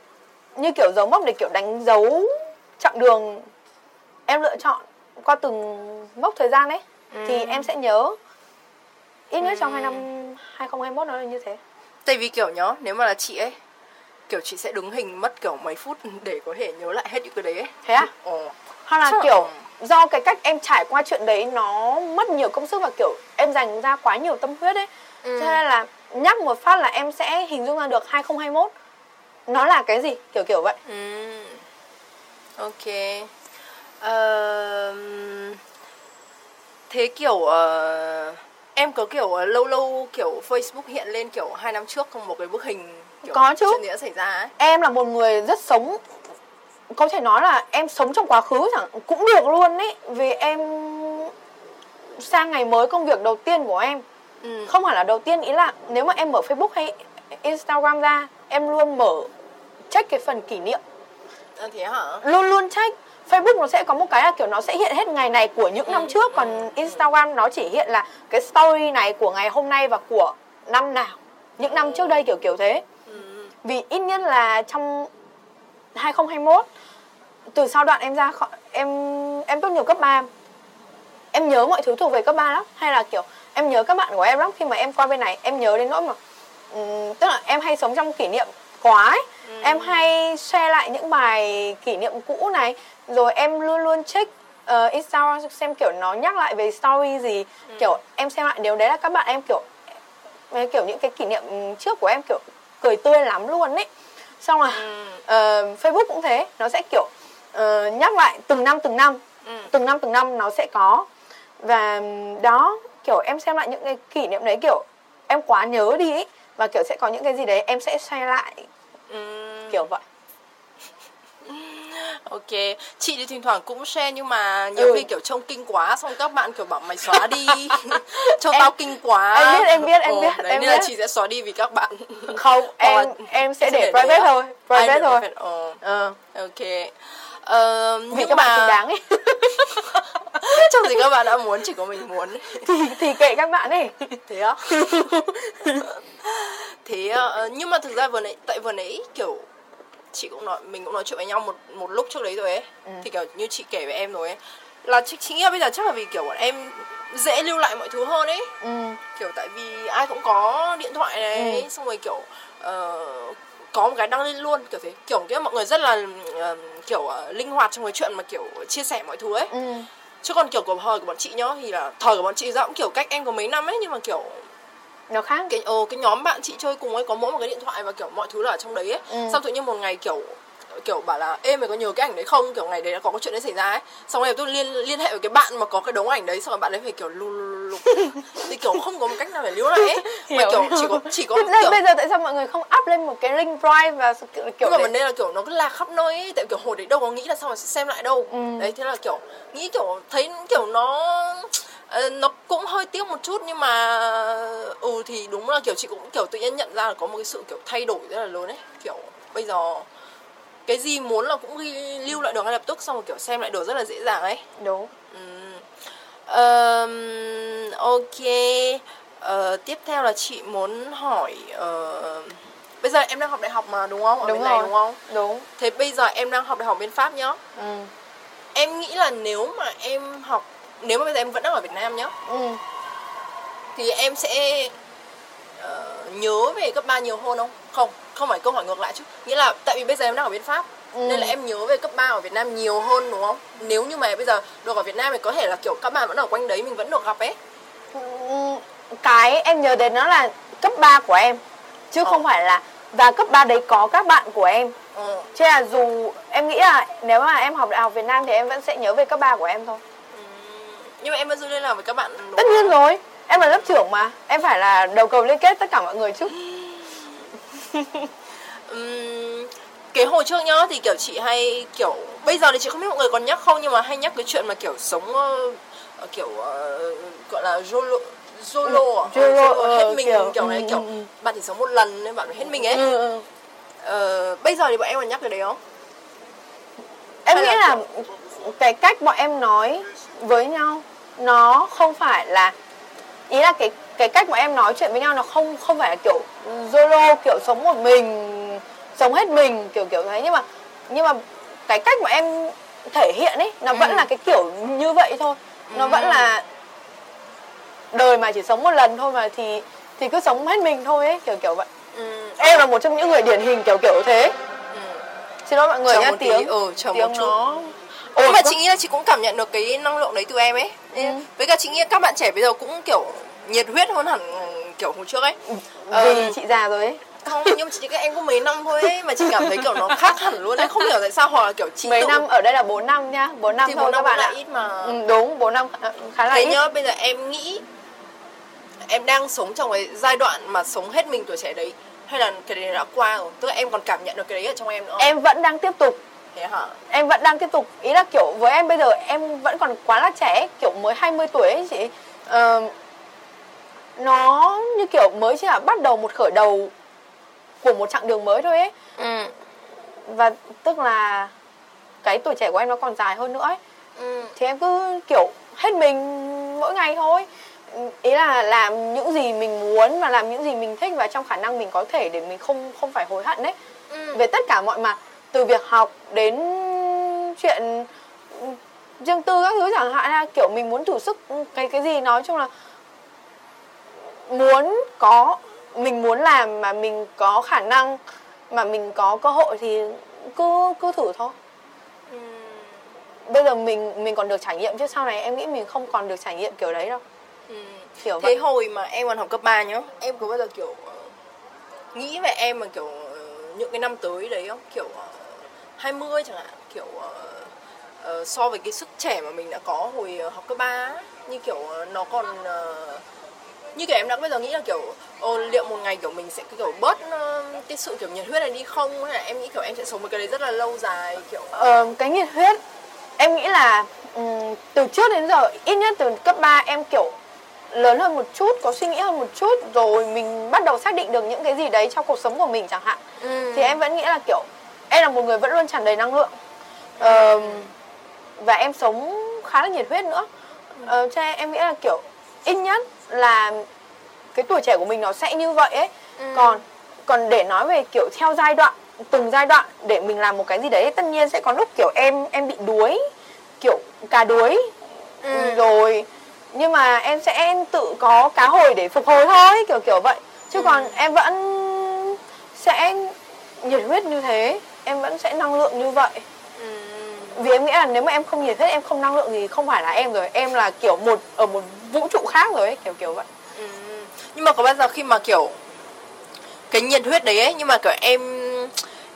như kiểu dấu mốc để kiểu đánh dấu chặng đường em lựa chọn qua từng mốc thời gian ấy. Thì em sẽ nhớ ít nhất trong hai năm 2021 nó là như thế tại vì kiểu nhá nếu mà là chị ấy kiểu chị sẽ đứng hình mất kiểu mấy phút để có thể nhớ lại hết những cái đấy ấy Thế à? Ồ. hoặc là Chắc- kiểu do cái cách em trải qua chuyện đấy nó mất nhiều công sức và kiểu em dành ra quá nhiều tâm huyết ấy Ừ. cho nên là nhắc một phát là em sẽ hình dung ra được 2021 nó là cái gì kiểu kiểu vậy Ừ. Ok. Ờm, thế kiểu ờ, em có kiểu ờ, lâu lâu kiểu Facebook hiện lên kiểu hai năm trước không một cái bức hình kiểu Có chứ. chuyện gì đã xảy ra ấy. em là một người rất sống có thể nói là em sống trong quá khứ chẳng cũng được luôn ấy vì em sang ngày mới công việc đầu tiên của em Ừ. không phải là đầu tiên ý là nếu mà em mở Facebook hay Instagram ra em luôn mở check cái phần kỷ niệm À, thế hả? luôn luôn check Facebook nó sẽ có một cái là kiểu nó sẽ hiện hết ngày này của những năm trước. Còn Instagram nó chỉ hiện là cái story này của ngày hôm nay và của năm nào những năm trước đây kiểu kiểu thế. Ừ. vì ít nhất là trong 2021 từ sau đoạn em ra khỏi em em tốt nghiệp cấp 3 em nhớ mọi thứ thuộc về cấp 3 lắm. Hay là kiểu em nhớ các bạn của em lắm. Khi mà em qua bên này em nhớ đến nỗi mà ừm, tức là em hay sống trong kỷ niệm quá ấy. em hay share lại những bài kỷ niệm cũ này rồi em luôn luôn check uh, Instagram xem kiểu nó nhắc lại về story gì kiểu em xem lại điều đấy là các bạn em kiểu kiểu những cái kỷ niệm trước của em kiểu cười tươi lắm luôn ấy xong là Ừ. ờ, Facebook cũng thế nó sẽ kiểu ờ, nhắc lại từng năm từng năm Ừ. từng năm từng năm nó sẽ có và đó kiểu em xem lại những cái kỷ niệm đấy kiểu em quá nhớ đi ấy và kiểu sẽ có những cái gì đấy em sẽ share lại Ừ. kiểu vậy Ok, chị thì thỉnh thoảng cũng share nhưng mà nhiều Ừ. khi kiểu trông kinh quá xong các bạn kiểu bảo mày xóa đi. Trông Em- tao kinh quá. em biết, em biết, em Ồ, biết, Đấy em nên là biết. chị sẽ xóa đi vì các bạn. Không em là em sẽ em để đấy private á? thôi private để thôi. ờ. Ok. Ờ, vì nhưng các bạn mà xứng đáng ấy. Chắc gì các bạn đã muốn chỉ có mình muốn. Thì thì kệ các bạn ấy thế á? Thế ờ, nhưng mà thực ra vừa nãy tại vừa nãy kiểu chị cũng nói mình cũng nói chuyện với nhau một một lúc trước đấy rồi ấy. Ừ. thì kiểu như chị kể với em rồi ấy. Là chị, chị nghĩ là bây giờ chắc là vì kiểu bọn em dễ lưu lại mọi thứ hơn ấy. Ừ. Kiểu tại vì ai cũng có điện thoại này Ừ. xong rồi kiểu ờ, có một cái đăng lên luôn kiểu thế. Kiểu cái mọi người rất là ờ, kiểu ờ, linh hoạt trong cái chuyện mà kiểu chia sẻ mọi thứ ấy. Ừ. Chứ còn kiểu của thời của bọn chị nhá thì là thời của bọn chị ra cũng kiểu cách em có mấy năm ấy nhưng mà kiểu nó khác cái ồ cái nhóm bạn chị chơi cùng ấy có mỗi một cái điện thoại và kiểu mọi thứ là ở trong đấy ấy. Ừ. xong tự nhiên một ngày kiểu kiểu bảo là ê mày có nhớ cái ảnh đấy không? Kiểu ngày đấy đã có cái chuyện đấy xảy ra ấy. Xong rồi tôi liên liên hệ với cái bạn mà có cái đống ảnh đấy xong rồi bạn ấy phải kiểu lu lu thì kiểu không có một cách nào để lưu lại ấy. Mà kiểu chỉ có chỉ có nên kiểu bây giờ tại sao mọi người không up lên một cái link drive và kiểu, nhưng mà vấn đề là kiểu nó cứ lạc khắp nơi ấy. Tại kiểu hồi đấy đâu có nghĩ là sao mà sẽ xem lại đâu. Ừ. đấy thế là kiểu nghĩ kiểu thấy kiểu nó nó cũng hơi tiếc một chút nhưng mà ừ thì đúng là kiểu chị cũng kiểu tự nhiên nhận ra là có một cái sự kiểu thay đổi rất là lớn ấy. Kiểu bây giờ cái gì muốn là cũng ghi lưu lại được ngay lập tức xong rồi kiểu xem lại được rất là dễ dàng ấy. Đúng. Ờm, ok. Ờ, tiếp theo là chị muốn hỏi ờ, bây giờ em đang học đại học mà đúng không? Ở đúng bên rồi. này đúng không? Đúng. Thế bây giờ em đang học đại học bên pháp nhá. Ừ. Em nghĩ là nếu mà em học nếu mà bây giờ em vẫn đang ở việt nam nhá ừ thì em sẽ ờ, nhớ về cấp 3 nhiều hơn không không không phải câu hỏi ngược lại chứ nghĩa là tại vì bây giờ em đang ở bên pháp Ừ. nên là em nhớ về cấp 3 ở Việt Nam nhiều hơn đúng không? Nếu như mà bây giờ được ở Việt Nam thì có thể là kiểu các bạn vẫn ở quanh đấy mình vẫn được gặp ấy. Ừ, cái em nhớ đến nó là cấp 3 của em chứ Ờ. không phải là và cấp 3 đấy có các bạn của em Ừ. chứ là dù em nghĩ là nếu mà em học đại học Việt Nam thì em vẫn sẽ nhớ về cấp 3 của em thôi Nhưng mà em vẫn giữ liên lạc với các bạn đúng tất nhiên rồi em là lớp trưởng mà em phải là đầu cầu liên kết tất cả mọi người chứ Ừm, cái hồi trước nhá thì kiểu chị hay kiểu bây giờ thì chị không biết mọi người còn nhắc không nhưng mà hay nhắc cái chuyện mà kiểu sống ờ, kiểu ờ, gọi là YOLO, à? Ừ, Ờ, ờ, hết mình kiểu, kiểu, này ừ, kiểu ừ, ừ. bạn chỉ sống một lần nên bạn phải hết mình ấy. ừ, ừ. Ờ, bây giờ thì bọn em còn nhắc cái đấy không? em Hay nghĩ là là cái cách bọn em nói với nhau nó không phải là ý là cái cái cách bọn em nói chuyện với nhau nó không không phải là kiểu solo kiểu sống một mình sống hết mình kiểu kiểu thế. Nhưng mà nhưng mà cái cách bọn em thể hiện ấy nó vẫn Ừ. là cái kiểu như vậy thôi. Nó vẫn là đời mà chỉ sống một lần thôi mà thì thì cứ sống hết mình thôi ấy kiểu kiểu vậy. Ừ. em là một trong những người điển hình kiểu kiểu thế. Xin lỗi mọi người Chờ nhá một tí, tiếng ừ, chờ một tiếng chút. nó Nhưng mà chị nghĩ là chị cũng cảm nhận được cái năng lượng đấy từ em ấy Ừ. Với cả chị nghĩ các bạn trẻ bây giờ cũng kiểu nhiệt huyết hơn hẳn kiểu hồi trước ấy. Vì Ờ, chị già rồi ấy. Không, nhưng mà chị nghĩ em có mấy năm thôi ấy Mà chị cảm thấy kiểu nó khác hẳn luôn ấy. Không hiểu tại sao hoặc là kiểu chị mấy tự năm ở đây là 4 năm nhá. 4 năm Thì thôi bốn các năm bạn là ạ. ít mà. Ừ, đúng 4 năm khá- là Thế ít. nhá, bây giờ em nghĩ Em đang sống trong cái giai đoạn mà sống hết mình tuổi trẻ đấy Hay là cái đấy đã qua rồi? Tức là em còn cảm nhận được cái đấy ở trong em nữa không? em vẫn đang tiếp tục Thế hả? em vẫn đang tiếp tục ý là kiểu với em bây giờ em vẫn còn quá là trẻ kiểu mới 20 tuổi ấy chị. Ờ, nó như kiểu mới chỉ là bắt đầu một khởi đầu của một chặng đường mới thôi ấy. Ừ. Và tức là cái tuổi trẻ của em nó còn dài hơn nữa ấy. Ừ. Thì em cứ kiểu hết mình mỗi ngày thôi. Ý là làm những gì mình muốn và làm những gì mình thích và trong khả năng mình có thể để mình không không phải hối hận đấy Ừ. về tất cả mọi mặt từ việc học đến chuyện riêng tư các thứ chẳng hạn là kiểu mình muốn thử sức cái cái gì. Nói chung là muốn có mình muốn làm mà mình có khả năng mà mình có cơ hội thì cứ cứ thử thôi. Ừ. bây giờ mình mình còn được trải nghiệm chứ sau này em nghĩ mình không còn được trải nghiệm kiểu đấy đâu. Ừ. kiểu Thế vậy. hồi mà em còn học cấp 3 nhá Em có bao giờ kiểu ờ, Nghĩ về em mà kiểu ờ, Những cái năm tới đấy không? Kiểu ờ, 20 chẳng hạn Kiểu ờ, ờ, so với cái sức trẻ mà mình đã có hồi ờ, học cấp 3 á, Như kiểu ờ, nó còn ờ, Như kiểu em đã bao giờ nghĩ là kiểu Ồ liệu một ngày kiểu mình sẽ kiểu bớt ờ, Cái sự kiểu nhiệt huyết này đi không Hay là em nghĩ kiểu em sẽ sống với cái đấy rất là lâu dài Kiểu. Ờ, cái nhiệt huyết em nghĩ là ừm, từ trước đến giờ ít nhất từ cấp 3 em kiểu lớn hơn một chút có suy nghĩ hơn một chút rồi mình bắt đầu xác định được những cái gì đấy trong cuộc sống của mình chẳng hạn. Ừ. thì em vẫn nghĩ là kiểu em là một người vẫn luôn tràn đầy năng lượng. Ờm, và em sống khá là nhiệt huyết nữa. Ờ, cho nên em nghĩ là kiểu ít nhất là cái tuổi trẻ của mình nó sẽ như vậy ấy. Còn còn để nói về kiểu theo giai đoạn từng giai đoạn để mình làm một cái gì đấy tất nhiên sẽ có lúc kiểu em em bị đuối kiểu cá đuối. Ừ. rồi nhưng mà em sẽ tự có cá hồi để phục hồi thôi kiểu kiểu vậy. Chứ còn em vẫn sẽ nhiệt huyết như thế em vẫn sẽ năng lượng như vậy Ừ. vì em nghĩ là nếu mà em không nhiệt huyết em không năng lượng thì không phải là em rồi em là kiểu một ở một vũ trụ khác rồi ấy kiểu kiểu vậy Ừ. Nhưng mà có bao giờ khi mà kiểu cái nhiệt huyết đấy ấy nhưng mà kiểu em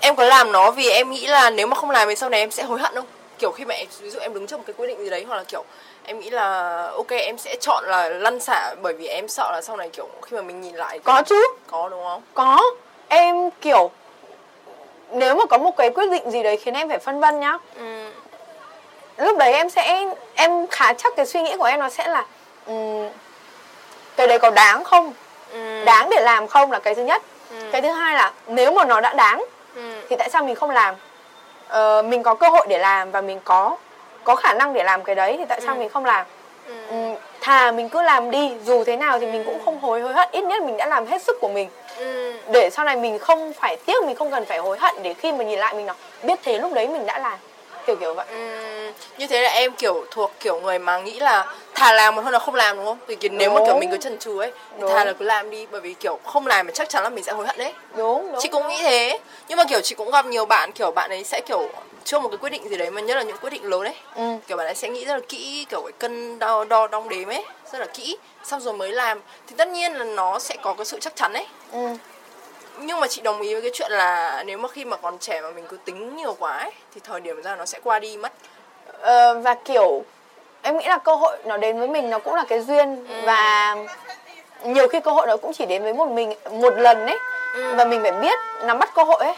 em có làm nó vì em nghĩ là nếu mà không làm thì sau này em sẽ hối hận không? Kiểu khi mà em, ví dụ em đứng trước một cái quyết định gì đấy hoặc là kiểu em nghĩ là ok em sẽ chọn là lăn xả bởi vì em sợ là sau này kiểu khi mà mình nhìn lại thì- có chứ có đúng không? có em kiểu nếu mà có một cái quyết định gì đấy khiến em phải phân vân nhá. Ừ. lúc đấy em sẽ em khá chắc cái suy nghĩ của em nó sẽ là ừm, cái đấy có đáng không? Ừ. đáng để làm không là cái thứ nhất. Cái thứ hai là nếu mà nó đã đáng Ừ. thì tại sao mình không làm? Ờ, mình có cơ hội để làm và mình có có khả năng để làm cái đấy thì tại sao mình không làm? Ừ, thà mình cứ làm đi dù thế nào thì mình cũng không hối hối hận. Ít nhất mình đã làm hết sức của mình Ừ. để sau này mình không phải tiếc mình không cần phải hối hận để khi mà nhìn lại mình nói biết thế lúc đấy mình đã làm kiểu kiểu vậy Ừm, như thế là em kiểu thuộc kiểu người mà nghĩ là thà làm còn hơn là không làm đúng không? Vì kiểu nếu mà kiểu Đúng. mình cứ chần chừ ấy Đúng. thà là cứ làm đi bởi vì kiểu không làm thì chắc chắn là mình sẽ hối hận đấy. đúng đúng Chị cũng nghĩ thế Nhưng mà kiểu chị cũng gặp nhiều bạn kiểu bạn ấy sẽ kiểu chưa một cái quyết định gì đấy mà nhất là những quyết định lớn ấy. Ừ. Kiểu bạn ấy sẽ nghĩ rất là kỹ kiểu cái cân đo, đo đong đếm ấy Rất là kỹ. Xong rồi mới làm. Thì tất nhiên là nó sẽ có cái sự chắc chắn ấy. Ừ. Nhưng mà chị đồng ý với cái chuyện là nếu mà khi mà còn trẻ mà mình cứ tính nhiều quá ấy Thì thời điểm ra nó sẽ qua đi mất. Ờ, và kiểu em nghĩ là cơ hội nó đến với mình nó cũng là cái duyên. Và nhiều khi cơ hội nó cũng chỉ đến với một mình một lần ấy. Và mình phải biết nắm bắt cơ hội ấy.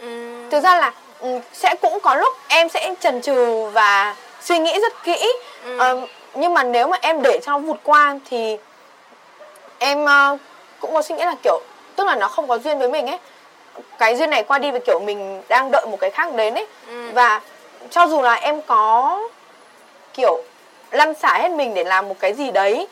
Ừm, thực ra là ừ, sẽ cũng có lúc em sẽ chần chừ và suy nghĩ rất kỹ. Ờ, nhưng mà nếu mà em để cho nó vụt qua thì em ờ, cũng có suy nghĩ là kiểu tức là nó không có duyên với mình ấy. Cái duyên này qua đi và kiểu mình đang đợi một cái khác đến ấy. Và cho dù là em có kiểu lăn xả hết mình để làm một cái gì đấy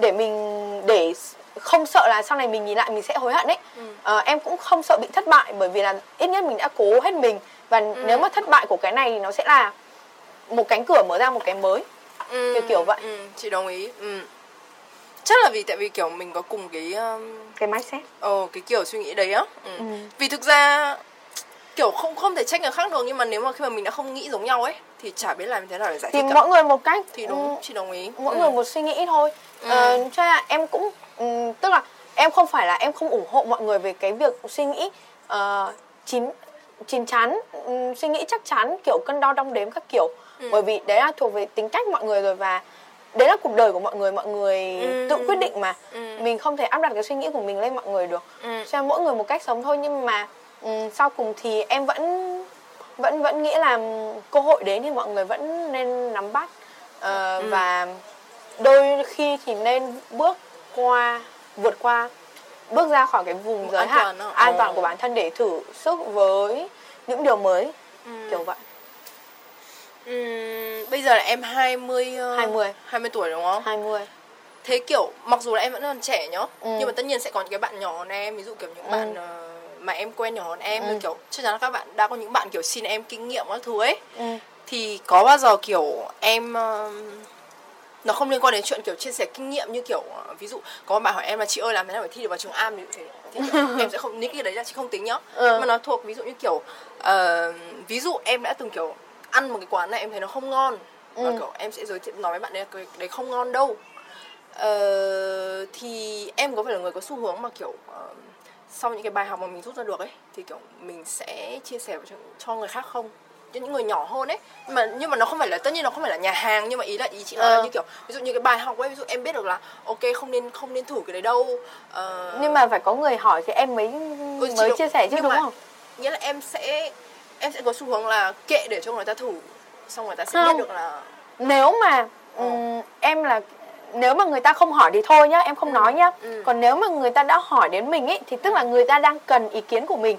để mình để không sợ là sau này mình nhìn lại mình sẽ hối hận ấy. Ờ, em cũng không sợ bị thất bại bởi vì là ít nhất mình đã cố hết mình và nếu mà thất bại của cái này nó sẽ là một cánh cửa mở ra một cánh mới ừ, kiểu kiểu vậy. ừ, chị đồng ý ừ. chắc là vì tại vì kiểu mình có cùng cái um, cái mindset Ồ, cái kiểu suy nghĩ đấy á. Ừ. Ừ. Vì thực ra kiểu không không thể trách người khác được nhưng mà nếu mà khi mà mình đã không nghĩ giống nhau ấy thì chả biết làm thế nào để giải thì thích cả. mỗi người một cách Thì đúng, ừ, chị đồng ý. mỗi ừ. người một suy nghĩ thôi Ừ. ờ, cho nên là em cũng ừm, tức là em không phải là em không ủng hộ mọi người về cái việc suy nghĩ ờ, chín chín chắn ừm, suy nghĩ chắc chắn kiểu cân đo đong đếm các kiểu Ừ. bởi vì đấy là thuộc về tính cách mọi người rồi và đấy là cuộc đời của mọi người mọi người Ừ. tự quyết định mà Ừ. mình không thể áp đặt cái suy nghĩ của mình lên mọi người được Ừ. cho mỗi người một cách sống thôi nhưng mà ừm, sau cùng thì em vẫn vẫn vẫn nghĩ là cơ hội đến thì mọi người vẫn nên nắm bắt Ờ, Ừ. và đôi khi thì nên bước qua vượt qua bước ra khỏi cái vùng giới An hạn toàn đó. an toàn của bản thân để thử sức với những điều mới Ừ. kiểu vậy Ừm, bây giờ là em 20 ờ, 20. 20 tuổi đúng không? 20 Thế kiểu mặc dù là em vẫn còn trẻ nhá, Ừ. nhưng mà tất nhiên sẽ có những cái bạn nhỏ hơn em, ví dụ kiểu những Ừ. bạn ờ, mà em quen nhỏ hơn em, Ừ. kiểu chắc chắn là các bạn đã có những bạn kiểu xin em kinh nghiệm các thứ ấy. ừ. thì có bao giờ kiểu em uh, nó không liên quan đến chuyện kiểu chia sẻ kinh nghiệm như kiểu uh, ví dụ có một bạn hỏi em là chị ơi làm thế nào để thi được vào trường am thì thế thì em sẽ không những cái đấy là chị không tính nhá Ừ. mà nó thuộc ví dụ như kiểu uh, ví dụ em đã từng kiểu ăn một cái quán này em thấy nó không ngon và Ừ. kiểu em sẽ giới thiệu nói với bạn đấy là cái đấy không ngon đâu Ờ, thì em có phải là người có xu hướng mà kiểu uh, sau những cái bài học mà mình rút ra được ấy thì kiểu mình sẽ chia sẻ cho, cho người khác không cho những người nhỏ hơn ấy. Nhưng mà nhưng mà nó không phải là tất nhiên nó không phải là nhà hàng nhưng mà ý là ý chị nói là Ờ. như kiểu ví dụ như cái bài học ấy ví dụ em biết được là ok không nên không nên thử cái đấy đâu. Ờ, nhưng mà phải có người hỏi thì em mới Ừ, mới chia sẻ chứ nhưng đúng mà- không? nghĩa là em sẽ em sẽ có xu hướng là kệ để cho người ta thử xong người ta sẽ Không. biết được là nếu mà ừm, em là nếu mà người ta không hỏi thì thôi nhá em không nói nhá. ừ. còn nếu mà người ta đã hỏi đến mình ấy thì tức là người ta đang cần ý kiến của mình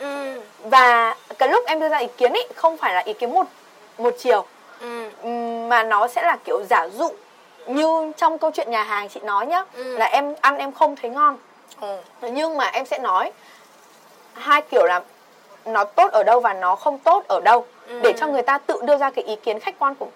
ừ, và cái lúc em đưa ra ý kiến ấy không phải là ý kiến một một chiều. Ừ, mà nó sẽ là kiểu giả dụ như trong câu chuyện nhà hàng chị nói nhá Ừ. là em ăn em không thấy ngon. Ờ, nhưng mà em sẽ nói hai kiểu là nó tốt ở đâu và nó không tốt ở đâu Ừ. để cho người ta tự đưa ra cái ý kiến khách quan của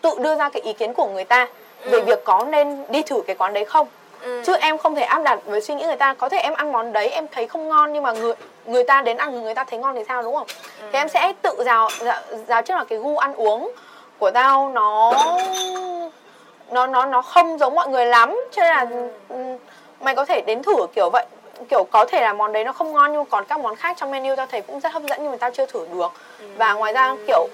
tự đưa ra cái ý kiến của người ta về việc có nên đi thử cái quán đấy không ừ. chứ em không thể áp đặt với suy nghĩ người ta. Có thể em ăn món đấy em thấy không ngon nhưng mà người người ta đến ăn người ta thấy ngon thì sao đúng không? Thì em sẽ tự rào rào, rào trước là cái gu ăn uống của tao nó nó nó nó không giống mọi người lắm. Cho nên là ừm, mày có thể đến thử kiểu vậy. Kiểu có thể là món đấy nó không ngon nhưng còn các món khác trong menu tao thấy cũng rất hấp dẫn nhưng mà tao chưa thử được. Và ngoài ra kiểu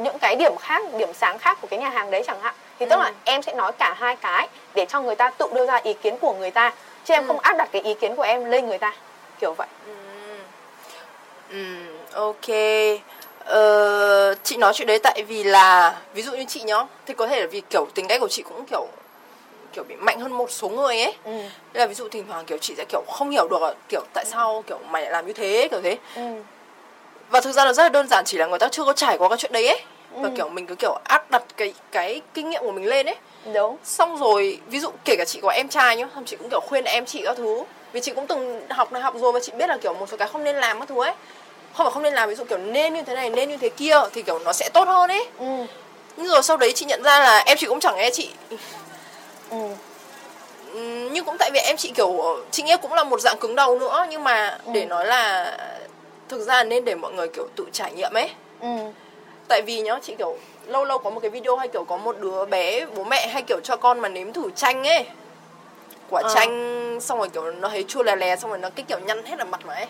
những cái điểm khác điểm sáng khác của cái nhà hàng đấy chẳng hạn thì tức là em sẽ nói cả hai cái để cho người ta tự đưa ra ý kiến của người ta chứ em không áp đặt cái ý kiến của em lên người ta kiểu vậy Ừ, ok. Ờ, chị nói chuyện đấy tại vì là ví dụ như chị nhá, thì có thể là vì kiểu tính cách của chị cũng kiểu kiểu bị mạnh hơn một số người ấy. ừ. Là ví dụ thỉnh thoảng kiểu chị sẽ kiểu không hiểu được là kiểu tại sao kiểu mày lại làm như thế kiểu thế. Ừ. Và thực ra nó rất là đơn giản chỉ là người ta chưa có trải qua cái chuyện đấy ấy. Và Ừ. kiểu mình cứ kiểu áp đặt cái cái kinh nghiệm của mình lên ấy. đúng Xong rồi ví dụ kể cả chị có em trai nhá, xong chị cũng kiểu khuyên em chị các thứ. Vì chị cũng từng học này học rồi và chị biết là kiểu một số cái không nên làm các thứ ấy. Không phải không nên làm ví dụ kiểu nên như thế này, nên như thế kia thì kiểu nó sẽ tốt hơn ấy. ừ. Nhưng rồi sau đấy chị nhận ra là em chị cũng chẳng nghe chị Ừ. Ừm, nhưng cũng tại vì em chị kiểu chị nghĩ cũng là một dạng cứng đầu nữa nhưng mà để nói là thực ra nên để mọi người kiểu tự trải nghiệm ấy Ừ. tại vì nhá chị kiểu lâu lâu có một cái video hay kiểu có một đứa bé bố mẹ hay kiểu cho con mà nếm thử chanh ấy. Quả Ờ. chanh xong rồi kiểu nó thấy chua lè lè xong rồi nó cái kiểu nhăn hết ở mặt mà ấy.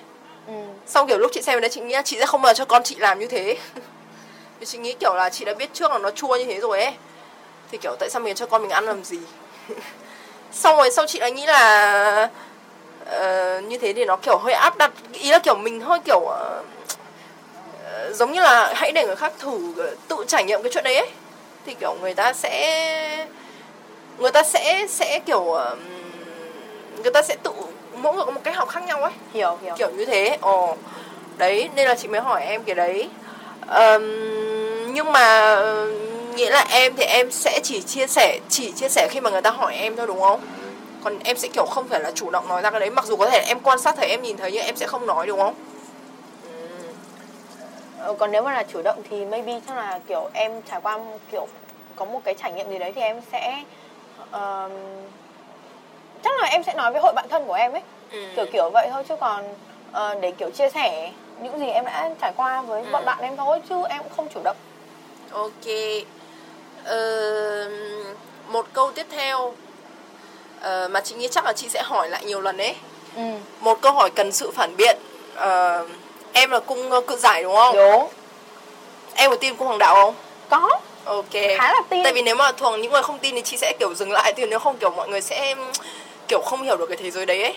Ừ. xong kiểu lúc chị xem đấy chị nghĩ là chị sẽ không bao giờ cho con chị làm như thế. Vì chị nghĩ kiểu là chị đã biết trước là nó chua như thế rồi ấy. Thì kiểu tại sao mình cho con mình ăn làm gì? Xong rồi sau chị lại nghĩ là ờ, như thế thì nó kiểu hơi áp đặt ý là kiểu mình hơi kiểu ờ, giống như là hãy để người khác thử ờ, tự trải nghiệm cái chuyện đấy ấy. Thì kiểu người ta sẽ người ta sẽ sẽ kiểu người ta sẽ tự mỗi người có một cách học khác nhau ấy. Hiểu hiểu. Kiểu như thế ồ. Đấy nên là chị mới hỏi em cái đấy. Ờm, nhưng mà ờ, nghĩa là em thì em sẽ chỉ chia sẻ chỉ chia sẻ khi mà người ta hỏi em thôi đúng không? Còn em sẽ kiểu không phải là chủ động nói ra cái đấy. Mặc dù có thể em quan sát thấy em nhìn thấy nhưng em sẽ không nói đúng không Ờ, còn nếu mà là chủ động thì maybe chắc là kiểu em trải qua kiểu có một cái trải nghiệm gì đấy thì em sẽ ờm, chắc là em sẽ nói với hội bạn thân của em ấy Ừ. kiểu kiểu vậy thôi chứ còn ờ, để kiểu chia sẻ những gì em đã trải qua với Ừ. bọn bạn em thôi chứ em cũng không chủ động Ok. Ờ, một câu tiếp theo ờ, mà chị nghĩ chắc là chị sẽ hỏi lại nhiều lần đấy. ừ Một câu hỏi cần sự phản biện. Ờ, em là cung ờ, cự giải đúng không? đúng Em có tin cung hoàng đạo không? có Ok. Khá là tin. Tại vì nếu mà thường những người không tin thì chị sẽ kiểu dừng lại thì nếu không kiểu mọi người sẽ kiểu không hiểu được cái thế giới đấy ấy.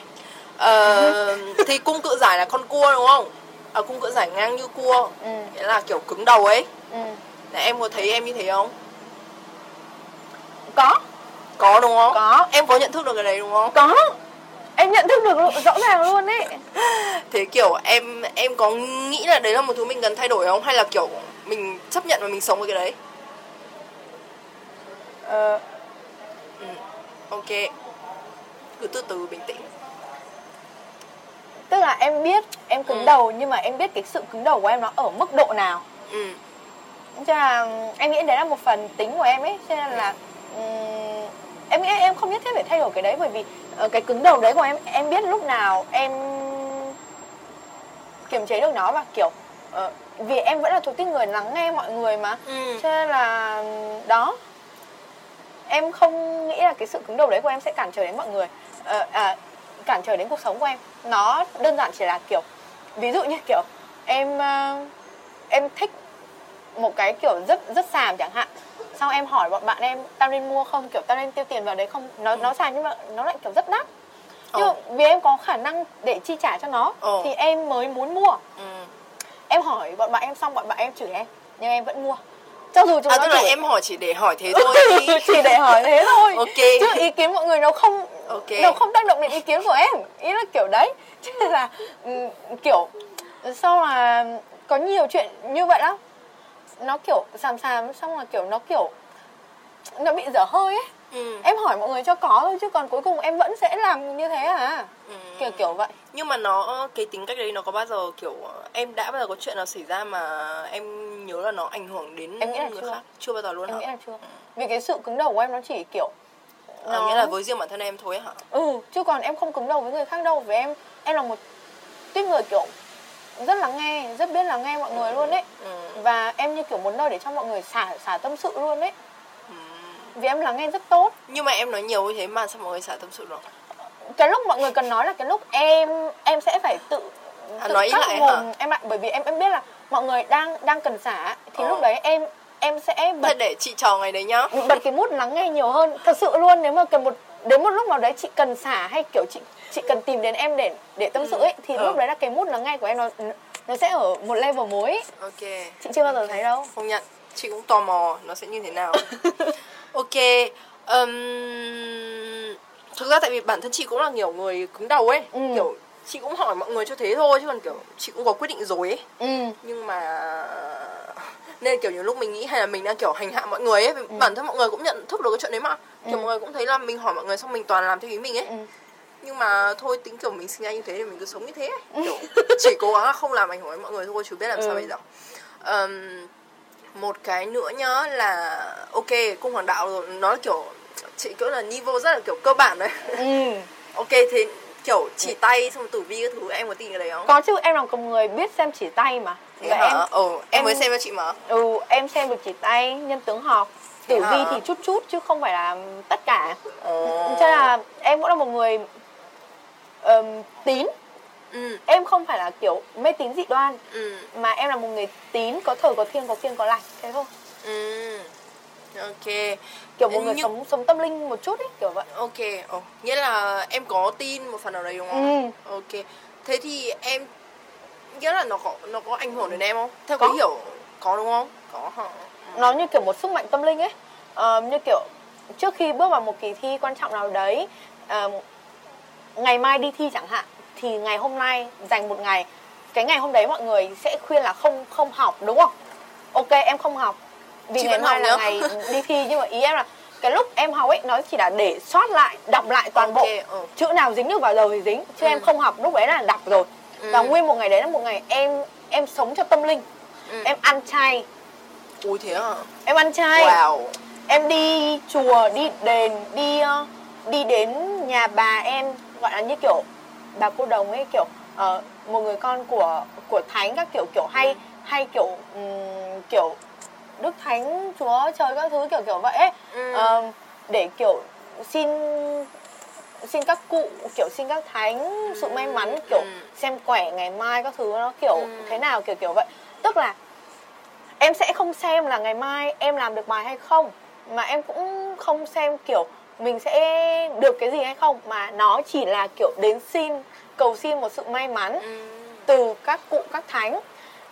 Ờ, thì cung cự giải là con cua đúng không? À, cung cự giải ngang như cua. ừ Nghĩa là kiểu cứng đầu ấy. ừ Là em có thấy em như thế không? có Có đúng không? Có. Em có nhận thức được cái đấy đúng không? có em nhận thức được rõ ràng luôn ấy Thế kiểu em em có nghĩ là đấy là một thứ mình cần thay đổi không? Hay là kiểu mình chấp nhận và mình sống với cái đấy? ờ, Ừ. Ok. Cứ từ từ bình tĩnh. tức là em biết em cứng Ừ. đầu nhưng mà em biết cái sự cứng đầu của em nó ở mức độ nào Ừ. cho là em nghĩ đấy là một phần tính của em ấy cho nên là ừm, em nghĩ em không nhất thiết phải thay đổi cái đấy bởi vì ờ, cái cứng đầu đấy của em em biết lúc nào em kiềm chế được nó và kiểu ờ, vì em vẫn là thuộc tính người lắng nghe mọi người mà. Ừ. cho nên là đó. Em không nghĩ là cái sự cứng đầu đấy của em sẽ cản trở đến mọi người. Ờ, à, cản trở đến cuộc sống của em. Nó đơn giản chỉ là kiểu ví dụ như kiểu em ờ, em thích một cái kiểu rất rất xàm chẳng hạn xong em hỏi bọn bạn em tao nên mua không? Kiểu tao nên tiêu tiền vào đấy không? Nó nó xàm nhưng mà nó lại kiểu rất đắt. Nhưng mà vì em có khả năng để chi trả cho nó Ồ. thì em mới muốn mua. Ừ. em hỏi bọn bạn em xong bọn bạn em chửi em nhưng em vẫn mua. Cho dù chúng À nó tức là chửi em hỏi chỉ để hỏi thế thôi ý. chỉ để hỏi thế thôi. Ok. chứ ý kiến mọi người nó không Ok. nó không tác động đến ý kiến của em. Ý là kiểu đấy. Chứ là ừm, kiểu sau là có nhiều chuyện như vậy lắm nó kiểu xàm xàm xong là kiểu nó kiểu nó bị dở hơi ấy Ừ. em hỏi mọi người cho có thôi chứ còn cuối cùng em vẫn sẽ làm như thế à Ừ. kiểu kiểu vậy Nhưng mà nó cái tính cách đấy nó có bao giờ kiểu em đã bao giờ có chuyện nào xảy ra mà em nhớ là nó ảnh hưởng đến Em nghĩ là người chưa. khác? Chưa bao giờ luôn em nghĩ hả? là chưa vì cái sự cứng đầu của em nó chỉ kiểu À, nghĩa là với riêng bản thân em thôi hả? ừ chứ còn em không cứng đầu với người khác đâu vì em em là một tuyết người kiểu rất lắng nghe rất biết lắng nghe mọi người luôn ấy Ừ. và em như kiểu một nơi để cho mọi người xả xả tâm sự luôn ấy Ừ. vì em lắng nghe rất tốt Nhưng mà em nói nhiều như thế mà sao mọi người xả tâm sự được? cái lúc mọi người cần nói là cái lúc em em sẽ phải tự À, tự nói lại mồm hả? em lại bởi vì em em biết là mọi người đang đang cần xả thì Ờ. lúc đấy em em sẽ bật Thế để chị trò ngày đấy nhá. bật cái mút lắng nghe nhiều hơn thật sự luôn nếu mà cần một đến một lúc nào đấy chị cần xả hay kiểu chị chị cần tìm đến em để để tâm sự ấy thì Ừ. lúc đấy là cái mút lắng nghe của em nó nó sẽ ở một level mới ấy. Ok. chị chưa bao giờ thấy đâu Công nhận. Chị cũng tò mò nó sẽ như thế nào. ok. Um, thực ra tại vì bản thân chị cũng là nhiều người cứng đầu ấy. Ừ. Kiểu chị cũng hỏi mọi người cho thế thôi chứ còn kiểu chị cũng có quyết định rồi ấy. ừ nhưng mà nên kiểu nhiều lúc mình nghĩ hay là mình đang kiểu hành hạ mọi người ấy Ừ. bản thân mọi người cũng nhận thức được cái chuyện đấy mà kiểu mọi người cũng thấy là mình hỏi mọi người xong mình toàn làm theo ý mình ấy Ừ. nhưng mà thôi tính kiểu mình sinh ra như thế thì mình cứ sống như thế ấy. kiểu chỉ cố gắng là không làm ảnh hưởng đến mọi người thôi chứ biết làm Ừ. sao bây giờ Ờm, một cái nữa nhá là ok cung hoàng đạo rồi nó là kiểu chị kiểu là niveau rất là kiểu cơ bản đấy ừ ok thì kiểu chỉ tay xong tử vi các thứ em có tin cái đấy không? Có chứ em là một người biết xem chỉ tay mà. Thế Và hả? em ừ em, em- mới xem cho chị mà. Ừ em xem được chỉ tay nhân tướng học tử vi thì chút chút chứ không phải là tất cả. Ồ. cho nên là em cũng là một người ờm, tín. Ừ. Em không phải là kiểu mê tín dị đoan. Ừ. Mà em là một người tín có thờ có thiêng có kiêng có lành. Thế thôi. Ừ ok. Kiểu một người Nhưng- sống sống tâm linh một chút ấy kiểu vậy. Ok ồ nghĩa là em có tin một phần nào đấy đúng không? Ừ. Ok. Thế thì em nghĩa là nó có nó có ảnh hưởng đến em không? Theo Có. cái hiểu có đúng không? Có hả? Nó như kiểu một sức mạnh tâm linh ấy. Ờ, như kiểu trước khi bước vào một kỳ thi quan trọng nào đấy ờ, ngày mai đi thi chẳng hạn thì ngày hôm nay dành một ngày cái ngày hôm đấy mọi người sẽ khuyên là không không học đúng không? Ok em không học vì Chị ngày mai là nhá. ngày đi thi nhưng mà ý em là cái lúc em học ấy nó chỉ là để soát lại đọc lại toàn bộ Ok, ừ. chữ nào dính được vào đầu thì dính chứ Ừ. em không học lúc đấy là đọc rồi và Ừ. nguyên một ngày đấy là một ngày em em sống cho tâm linh Ừ. em ăn chay ui thế à em ăn chay wow em đi chùa đi đền đi ờ, đi đến nhà bà em gọi là như kiểu bà cô đồng ấy kiểu ờ, một người con của của thánh các kiểu kiểu hay hay kiểu ừm, kiểu đức thánh chúa trời các thứ kiểu kiểu vậy ấy. Ừ. Ờ, để kiểu xin xin các cụ kiểu xin các thánh sự may mắn kiểu ừ. xem quẻ ngày mai các thứ nó kiểu Ừ. thế nào kiểu kiểu vậy tức là em sẽ không xem là ngày mai em làm được bài hay không mà em cũng không xem kiểu mình sẽ được cái gì hay không mà nó chỉ là kiểu đến xin cầu xin một sự may mắn Ừ. từ các cụ các thánh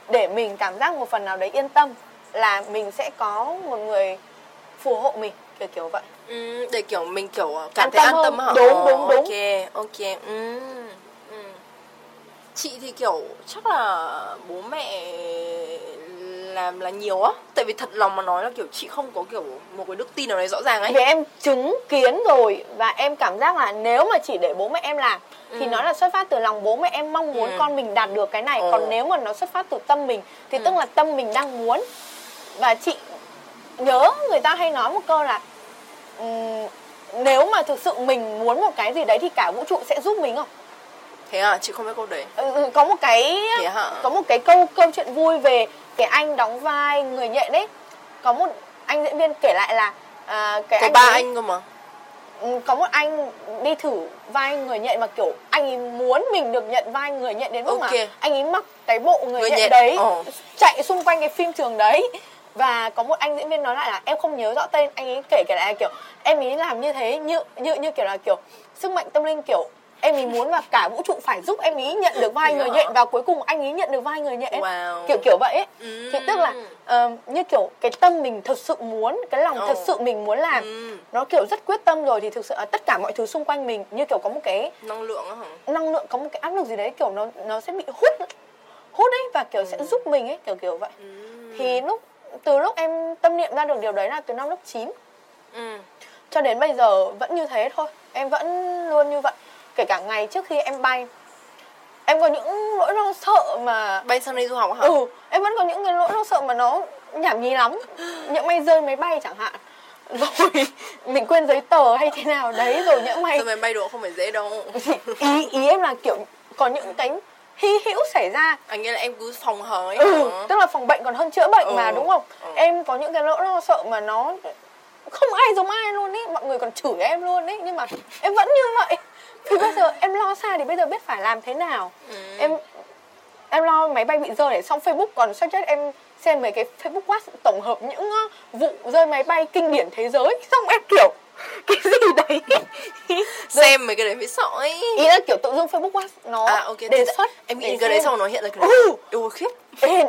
để mình cảm giác một phần nào đấy yên tâm là mình sẽ có một người phù hộ mình kiểu kiểu vậy Ừ, để kiểu mình kiểu cảm An thấy an tâm hơn. Đúng, Ờ, đúng, đúng. Ok, ok. Ừ. ừ. Chị thì kiểu chắc là bố mẹ làm là nhiều á Tại vì thật lòng mà nói là kiểu chị không có kiểu một cái đức tin nào đấy rõ ràng ấy vì em chứng kiến rồi và em cảm giác là nếu mà chỉ để bố mẹ em làm thì Ừ. nó là xuất phát từ lòng bố mẹ em mong muốn Ừ. con mình đạt được cái này Ồ. còn nếu mà nó xuất phát từ tâm mình thì Ừ. tức là tâm mình đang muốn và chị nhớ người ta hay nói một câu là ừm, nếu mà thực sự mình muốn một cái gì đấy thì cả vũ trụ sẽ giúp mình không? Thế à, chị không biết câu đấy. Ừ, ừ, có một cái có một cái câu câu chuyện vui về cái anh đóng vai người nhện đấy có một anh diễn viên kể lại là à, cái Có anh ba ấy- anh cơ mà. Ừ, có một anh đi thử vai người nhện mà kiểu anh ấy muốn mình được nhận vai người nhện đến mức Ok. mà anh ấy mặc cái bộ người, Người nhện, nhện, đấy ờ. chạy xung quanh cái phim trường đấy và có một anh diễn viên nói lại là em không nhớ rõ tên anh ấy kể kể lại là kiểu em ấy làm như thế như như như kiểu là kiểu sức mạnh tâm linh kiểu em ấy muốn là cả vũ trụ phải giúp em ấy nhận được vai người nhện và cuối cùng anh ấy nhận được vai người nhện Wow kiểu kiểu vậy ấy. Ừ. thì tức là ờ, như kiểu cái tâm mình thực sự muốn cái lòng Ồ. thật sự mình muốn làm Ừ. nó kiểu rất quyết tâm rồi thì thực sự là tất cả mọi thứ xung quanh mình như kiểu có một cái Năng lượng hả? năng lượng có một cái áp lực gì đấy kiểu nó nó sẽ bị hút hút ấy và kiểu sẽ giúp mình ấy kiểu kiểu vậy Ừ. thì lúc từ lúc em tâm niệm ra được điều đấy là từ năm lớp 9 Ừ. cho đến bây giờ vẫn như thế thôi. Em vẫn luôn như vậy. Kể cả ngày trước khi em bay. Em có những nỗi lo sợ mà Bay sang đây du học hả? ừ em vẫn có những cái nỗi lo sợ mà nó nhảm nhí lắm. Những may rơi máy bay chẳng hạn. Rồi mình quên giấy tờ hay thế nào đấy rồi những may Sao máy bay độ không phải dễ đâu. Ý ý em là kiểu có những cái hy hữu xảy ra Anh nghĩ là em cứ phòng hờ ấy ừ hả? tức là phòng bệnh còn hơn chữa bệnh mà Ừ, đúng không ừ. em có những cái nỗi lo sợ mà nó không ai giống ai luôn ý mọi người còn chửi em luôn ý nhưng mà em vẫn như vậy thì bây giờ em lo xa thì bây giờ biết phải làm thế nào Ừ. em em lo máy bay bị rơi để xong Facebook còn suggest em xem mấy cái Facebook Watch tổng hợp những ờ, vụ rơi máy bay kinh điển thế giới xong em kiểu cái gì đấy? Xem mấy cái đấy mới sợ ấy ý là kiểu tự dưng Facebook Watch nó À ok đề xuất Em nghĩ cái đấy xong nó hiện ra cái đấy. Ừ. Khiếp. Ê,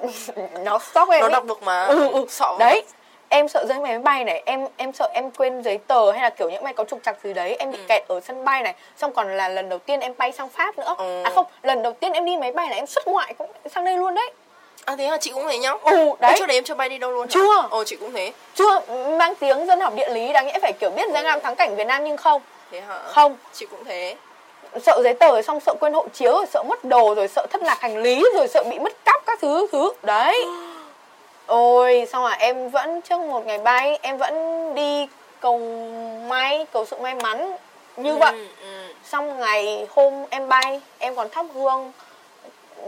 nó sốc em Nó đọc được mà. Ừ, ừ. Sợ đấy em sợ rơi máy bay này em em sợ em quên giấy tờ hay là kiểu những may có trục trặc gì đấy em bị Ừ. kẹt ở sân bay này. Xong còn là lần đầu tiên em bay sang pháp nữa. Ừ. à không lần đầu tiên em đi máy bay là em xuất ngoại cũng sang đây luôn đấy À thế à chị cũng thế nhá. Ừ Đấy. Trước đấy em cho bay đi đâu luôn hả? Chưa. Ồ chị cũng thế. Chưa. Mang tiếng dân học địa lý đáng nghĩa phải kiểu biết danh lam thắng cảnh việt nam nhưng không. Thế hả? không. Chị cũng thế. Sợ giấy tờ rồi xong sợ quên hộ chiếu rồi sợ mất đồ rồi sợ thất lạc hành lý rồi sợ bị mất cắp các thứ thứ. Đấy. Ôi xong rồi em vẫn trước một ngày bay em vẫn đi cầu may cầu sự may mắn như vậy. ừ, ừ. xong ngày hôm em bay em còn thắp hương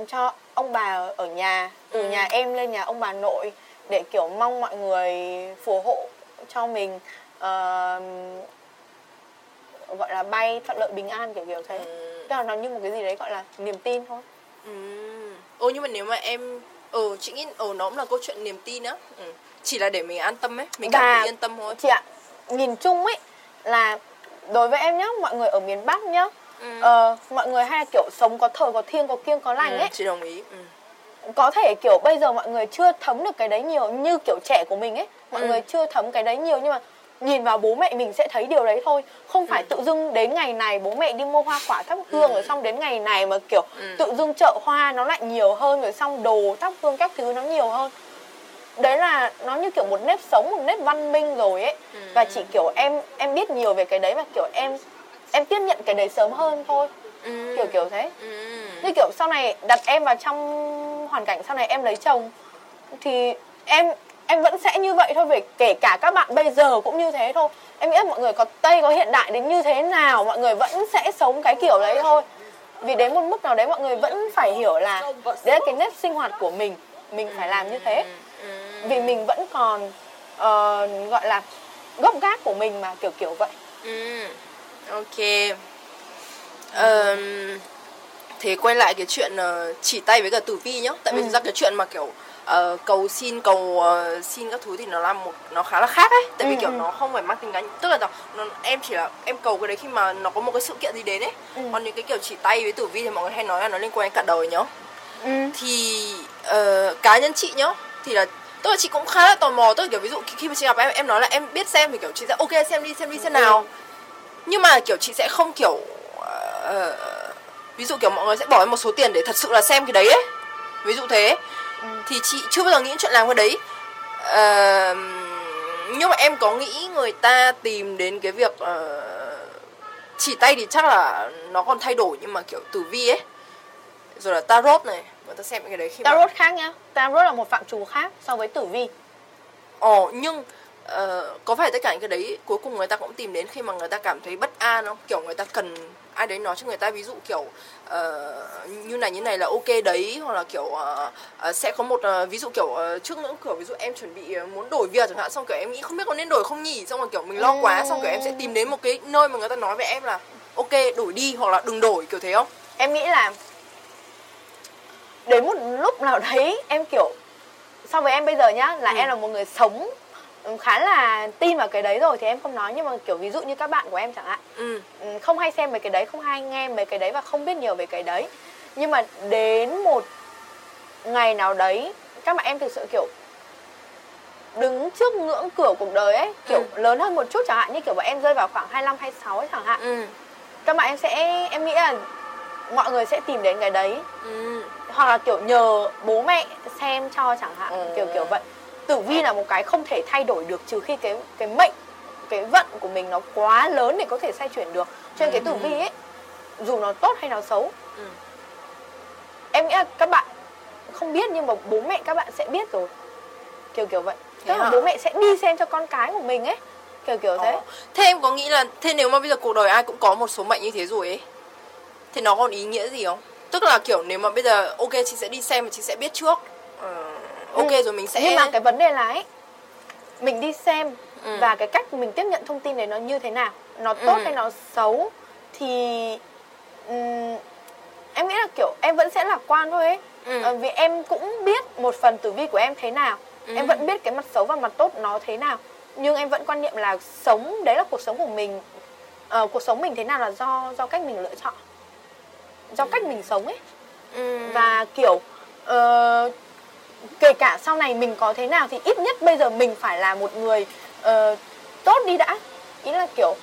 cho ông bà ở nhà từ Ừ. nhà em lên nhà ông bà nội để kiểu mong mọi người phù hộ cho mình ờ, gọi là bay thuận lợi bình an kiểu kiểu thế Ừ. tức là nó như một cái gì đấy gọi là niềm tin thôi Ừ. Ồ nhưng mà nếu mà em Ừ chị nghĩ ừ, nó cũng là câu chuyện niềm tin á ừ. Chỉ là để mình an tâm ấy Mình cảm thấy yên tâm thôi chị ạ nhìn chung ấy là đối với em nhá mọi người ở miền bắc nhá Ừ. ờ, mọi người hay là kiểu sống có thờ có thiêng có kiêng có lành ừ, ấy Chị đồng ý ừ. có thể kiểu bây giờ mọi người chưa thấm được cái đấy nhiều như kiểu trẻ của mình ấy mọi Ừ. người chưa thấm cái đấy nhiều nhưng mà nhìn vào bố mẹ mình sẽ thấy điều đấy thôi không phải Ừ. tự dưng đến ngày này bố mẹ đi mua hoa quả thắp hương Ừ. rồi xong đến ngày này mà kiểu Ừ. tự dưng chợ hoa nó lại nhiều hơn rồi xong đồ thắp hương các thứ nó nhiều hơn đấy là nó như kiểu một nếp sống một nếp văn minh rồi ấy Ừ. và chỉ kiểu em em biết nhiều về cái đấy và kiểu em em tiếp nhận cái đấy sớm hơn thôi. Ừ. kiểu kiểu thế. Ừ. như kiểu sau này đặt em vào trong hoàn cảnh sau này em lấy chồng thì em em vẫn sẽ như vậy thôi về kể cả các bạn bây giờ cũng như thế thôi. Em nghĩ là mọi người có tây có hiện đại đến như thế nào mọi người vẫn sẽ sống cái kiểu đấy thôi. Vì đến một mức nào đấy mọi người vẫn phải hiểu là đấy là cái nếp sinh hoạt của mình. Mình phải làm như thế. Vì mình vẫn còn uh, gọi là gốc gác của mình mà kiểu kiểu vậy. Ừ. ok um, thế quay lại cái chuyện uh, chỉ tay với cả tử vi nhá tại vì ừ. ra cái chuyện mà kiểu uh, cầu xin cầu uh, xin các thứ thì nó là một nó khá là khác ấy tại vì ừ, kiểu ừ. nó không phải mang tính cá tức là nó, em chỉ là em cầu cái đấy khi mà nó có một cái sự kiện gì đến ấy ừ. còn những cái kiểu chỉ tay với tử vi thì mọi người hay nói là nó liên quan đến cả đời nhá ừ. thì uh, cá nhân chị nhá thì là tức là chị cũng khá là tò mò tức là kiểu ví dụ khi mà chị gặp em em nói là em biết xem thì kiểu chị sẽ ok xem đi xem đi xem nào ừ. Nhưng mà kiểu chị sẽ không kiểu uh, ví dụ kiểu mọi người sẽ bỏ một số tiền để thật sự là xem cái đấy ấy. Ví dụ thế. Ừ. thì chị chưa bao giờ nghĩ chuyện làm cái đấy. Uh, nhưng mà em có nghĩ người ta tìm đến cái việc uh, chỉ tay thì chắc là nó còn thay đổi nhưng mà kiểu tử vi ấy. Rồi là tarot này người ta xem cái đấy khi tarot mà... khác nhá. Tarot là một phạm trù khác so với tử vi. Ồ nhưng uh, có phải tất cả những cái đấy cuối cùng người ta cũng tìm đến khi mà người ta cảm thấy bất an không? Kiểu người ta cần ai đấy nói cho người ta ví dụ kiểu uh, như này như này là ok đấy hoặc là kiểu uh, uh, sẽ có một uh, ví dụ kiểu uh, trước nữa kiểu ví dụ em chuẩn bị muốn đổi việc chẳng hạn xong kiểu em nghĩ không biết có nên đổi không nhỉ? Xong rồi kiểu mình lo quá xong kiểu em sẽ tìm đến một cái nơi mà người ta nói với em là ok đổi đi hoặc là đừng đổi kiểu thế không? Em nghĩ là đến một lúc nào đấy em kiểu so với em bây giờ nhá là ừ. em là một người sống khá là tin vào cái đấy rồi thì em không nói nhưng mà kiểu ví dụ như các bạn của em chẳng hạn ừ. ừ không hay xem về cái đấy không hay nghe về cái đấy và không biết nhiều về cái đấy nhưng mà đến một ngày nào đấy các bạn em thực sự kiểu đứng trước ngưỡng cửa cuộc đời ấy kiểu ừ. lớn hơn một chút chẳng hạn như kiểu bọn em rơi vào khoảng 25 26 ấy chẳng hạn ừ. các bạn em sẽ em nghĩ là mọi người sẽ tìm đến cái đấy ừ. hoặc là kiểu nhờ bố mẹ xem cho chẳng hạn ừ. kiểu kiểu vậy tử vi là một cái không thể thay đổi được trừ khi cái cái mệnh cái vận của mình nó quá lớn để có thể xoay chuyển được. Cho nên cái tử vi ấy dù nó tốt hay nó xấu ừ. em nghĩ là các bạn không biết nhưng mà bố mẹ các bạn sẽ biết rồi. Kiểu kiểu vậy. Tức là bố mẹ sẽ đi xem cho con cái của mình ấy. Kiểu kiểu thế. Ờ. thế em có nghĩ là thế nếu mà bây giờ cuộc đời ai cũng có một số mệnh như thế rồi ấy thì nó còn ý nghĩa gì không? Tức là kiểu nếu mà bây giờ ok chị sẽ đi xem và chị sẽ biết trước. Uh, ok ừ. rồi mình sẽ nhưng mà cái vấn đề là ấy mình đi xem ừ. và cái cách mình tiếp nhận thông tin đấy nó như thế nào nó tốt ừ. hay nó xấu thì um, em nghĩ là kiểu em vẫn sẽ lạc quan thôi ấy ừ. à, vì em cũng biết một phần tử vi của em thế nào ừ. em vẫn biết cái mặt xấu và mặt tốt nó thế nào nhưng em vẫn quan niệm là sống đấy là cuộc sống của mình uh, cuộc sống mình thế nào là do do cách mình lựa chọn do cách mình sống ấy ừ. và kiểu uh, kể cả sau này mình có thế nào thì ít nhất bây giờ mình phải là một người uh, tốt đi đã ý là kiểu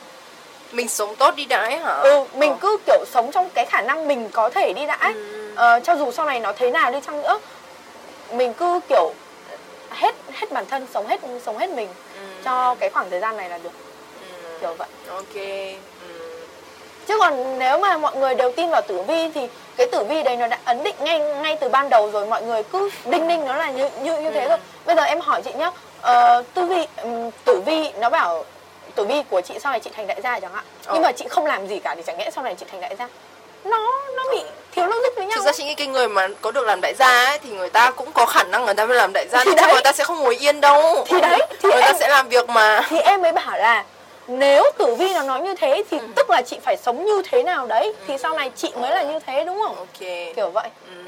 mình sống tốt đi đã ấy hả ừ mình ờ. cứ kiểu sống trong cái khả năng mình có thể đi đã ấy. Ừ. Uh, cho dù sau này nó thế nào đi chăng nữa mình cứ kiểu hết hết bản thân sống hết sống hết mình ừ. cho cái khoảng thời gian này là được ừ. kiểu vậy ok chứ còn nếu mà mọi người đều tin vào tử vi thì cái tử vi đấy nó đã ấn định ngay ngay từ ban đầu rồi mọi người cứ đinh ninh nó là như như như thế rồi bây giờ em hỏi chị nhá uh, tử vi um, tử vi nó bảo tử vi của chị sau này chị thành đại gia chẳng hạn. Ờ. nhưng mà chị không làm gì cả thì chẳng nhẽ sau này chị thành đại gia? Nó nó bị thiếu logic với nhau thực ra chị nghĩ cái người mà có được làm đại gia ấy thì người ta cũng có khả năng người ta mới làm đại gia thì đấy. người ta sẽ không ngồi yên đâu. Thì đấy thì người em, ta sẽ làm việc mà. thì em mới bảo là nếu tử vi nó nói như thế thì ừ. tức là chị phải sống như thế nào đấy ừ. thì sau này chị mới là như thế đúng không ok kiểu vậy ừ.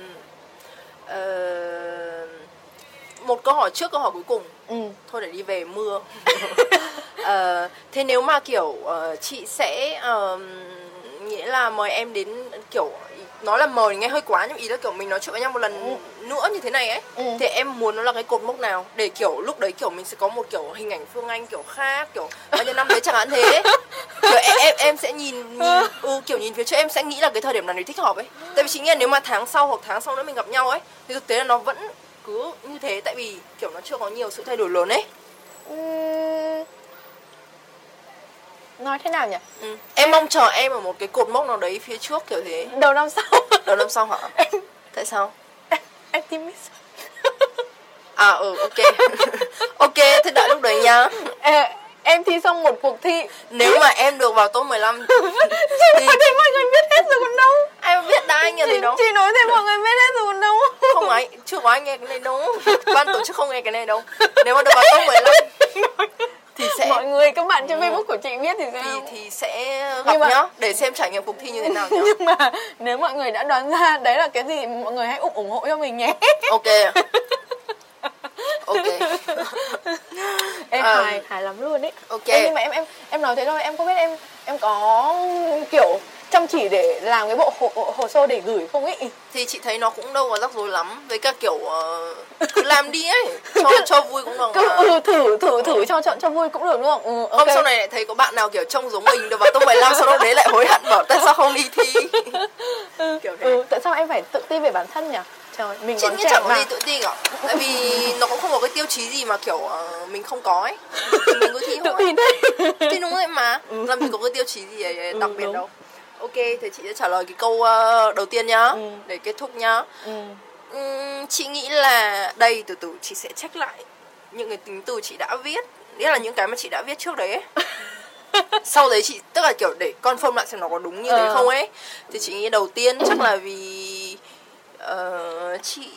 ờ... một câu hỏi trước câu hỏi cuối cùng ừ. thôi để đi về mưa ờ, thế nếu mà kiểu uh, chị sẽ uh, nghĩa là mời em đến kiểu nói là mời nghe hơi quá nhưng ý là kiểu mình nói chuyện với nhau một lần ừ. nữa như thế này ấy ừ. thì em muốn nó là cái cột mốc nào? Để kiểu lúc đấy kiểu mình sẽ có một kiểu hình ảnh phương anh kiểu khác kiểu bao nhiêu năm đấy chẳng hạn thế. Kiểu em, em em sẽ nhìn nhìn ừ, kiểu nhìn phía trước em sẽ nghĩ là cái thời điểm nào đấy thích hợp ấy. Tại vì chị nghĩ nếu mà tháng sau hoặc tháng sau nữa mình gặp nhau ấy thì thực tế là nó vẫn cứ như thế tại vì kiểu nó chưa có nhiều sự thay đổi lớn ấy. Ừ nói thế nào nhỉ? Ừ. em mong chờ em ở một cái cột mốc nào đấy phía trước kiểu thế. Đầu năm sau. Đầu năm sau hả? Em... tại sao? em, em tim à ừ ok. Ok thế đợi lúc đấy nhá. Ê, em thi xong một cuộc thi. Nếu mà em được vào top 15 chị thì nói thế mọi người biết hết rồi còn đâu. Ai mà biết đã anh nghe gì đâu? chị nói thế mọi người biết hết rồi còn đâu. Không ai chưa có ai nghe cái này đâu. Ban tổ chức không nghe cái này đâu. Nếu mà được vào top 15 thì sẽ mọi người các bạn trên facebook của chị biết thì thì sao? Thì sẽ gặp Nhưng mà- nhá để xem trải nghiệm cuộc thi như thế nào nhá. Nhưng mà nếu mọi người đã đoán ra đấy là cái gì mọi người hãy ủng ủng hộ cho mình nhé. Ok ok. Em Ờ. hài hài lắm luôn ấy Ok. Ê, nhưng mà em em em nói thế thôi em không biết em em có kiểu chăm chỉ để làm cái bộ hồ, hồ sơ để gửi không ý thì chị thấy nó cũng đâu có rắc rối lắm với cả kiểu ờ, cứ làm đi ấy cho cho vui cũng được cứ mà. ừ, thử thử thử cho chọn cho vui cũng được đúng không? Ừ, không ok. sau này lại thấy có bạn nào kiểu trông giống mình được vào top 15 sau đó đấy lại hối hận bảo tại sao không đi thi? Kiểu thế. Ừ, tại sao em phải tự tin về bản thân nhỉ? Trời mình chị nghĩ chẳng có gì tự ti cả tại vì nó cũng không có cái tiêu chí gì mà kiểu ờ, mình không có ấy. Mình cứ thi tự thôi. tin đấy thì đúng vậy mà làm gì có cái tiêu chí gì ấy đặc Ừ, biệt đúng. đâu ok thì chị sẽ trả lời cái câu ờ, đầu tiên nhá Ừ. để kết thúc nhá ừ. Ừm, chị nghĩ là đây từ từ chị sẽ check lại những cái tính từ chị đã viết nghĩa là những cái mà chị đã viết trước đấy ấy. sau đấy chị tức là kiểu để confirm lại xem nó có đúng như thế Ờ. không ấy thì chị nghĩ đầu tiên chắc là vì ờ, chị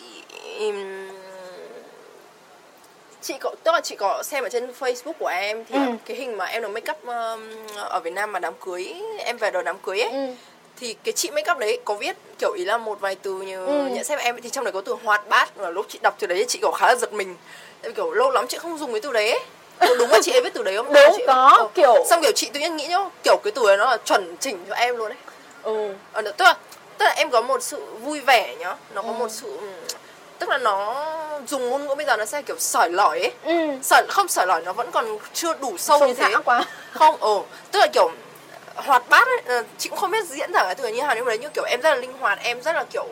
chị có tức là chị có xem ở trên Facebook của em thì Ừ. cái hình mà em được make up um, ở Việt Nam mà đám cưới em về đợt đám cưới ấy Ừ. thì cái chị make up đấy có viết kiểu ý là một vài từ như Ừ. nhận xét em thì trong đấy có từ hoạt bát và lúc chị đọc từ đấy thì chị kiểu khá là giật mình vì kiểu lâu lắm chị không dùng cái từ đấy ấy. Đúng là chị ấy viết từ đấy không Đúng, chị... có, Ờ. kiểu- xong kiểu chị tự nhiên nghĩ nhá kiểu cái từ đấy nó là chuẩn chỉnh cho em luôn đấy ừ. ờ, tức là tức là em có một sự vui vẻ nhá nó có Ừ. một sự tức là nó dùng ngôn ngữ bây giờ nó sẽ kiểu sỏi lỏi ấy. Ừ. sỏi không sỏi lỏi nó vẫn còn chưa đủ sâu Sâu như thế. quá. không ồ tức là kiểu hoạt bát ấy ờ, chị cũng không biết diễn tả cái từ như nào nhưng mà đấy như kiểu em rất là linh hoạt em rất là kiểu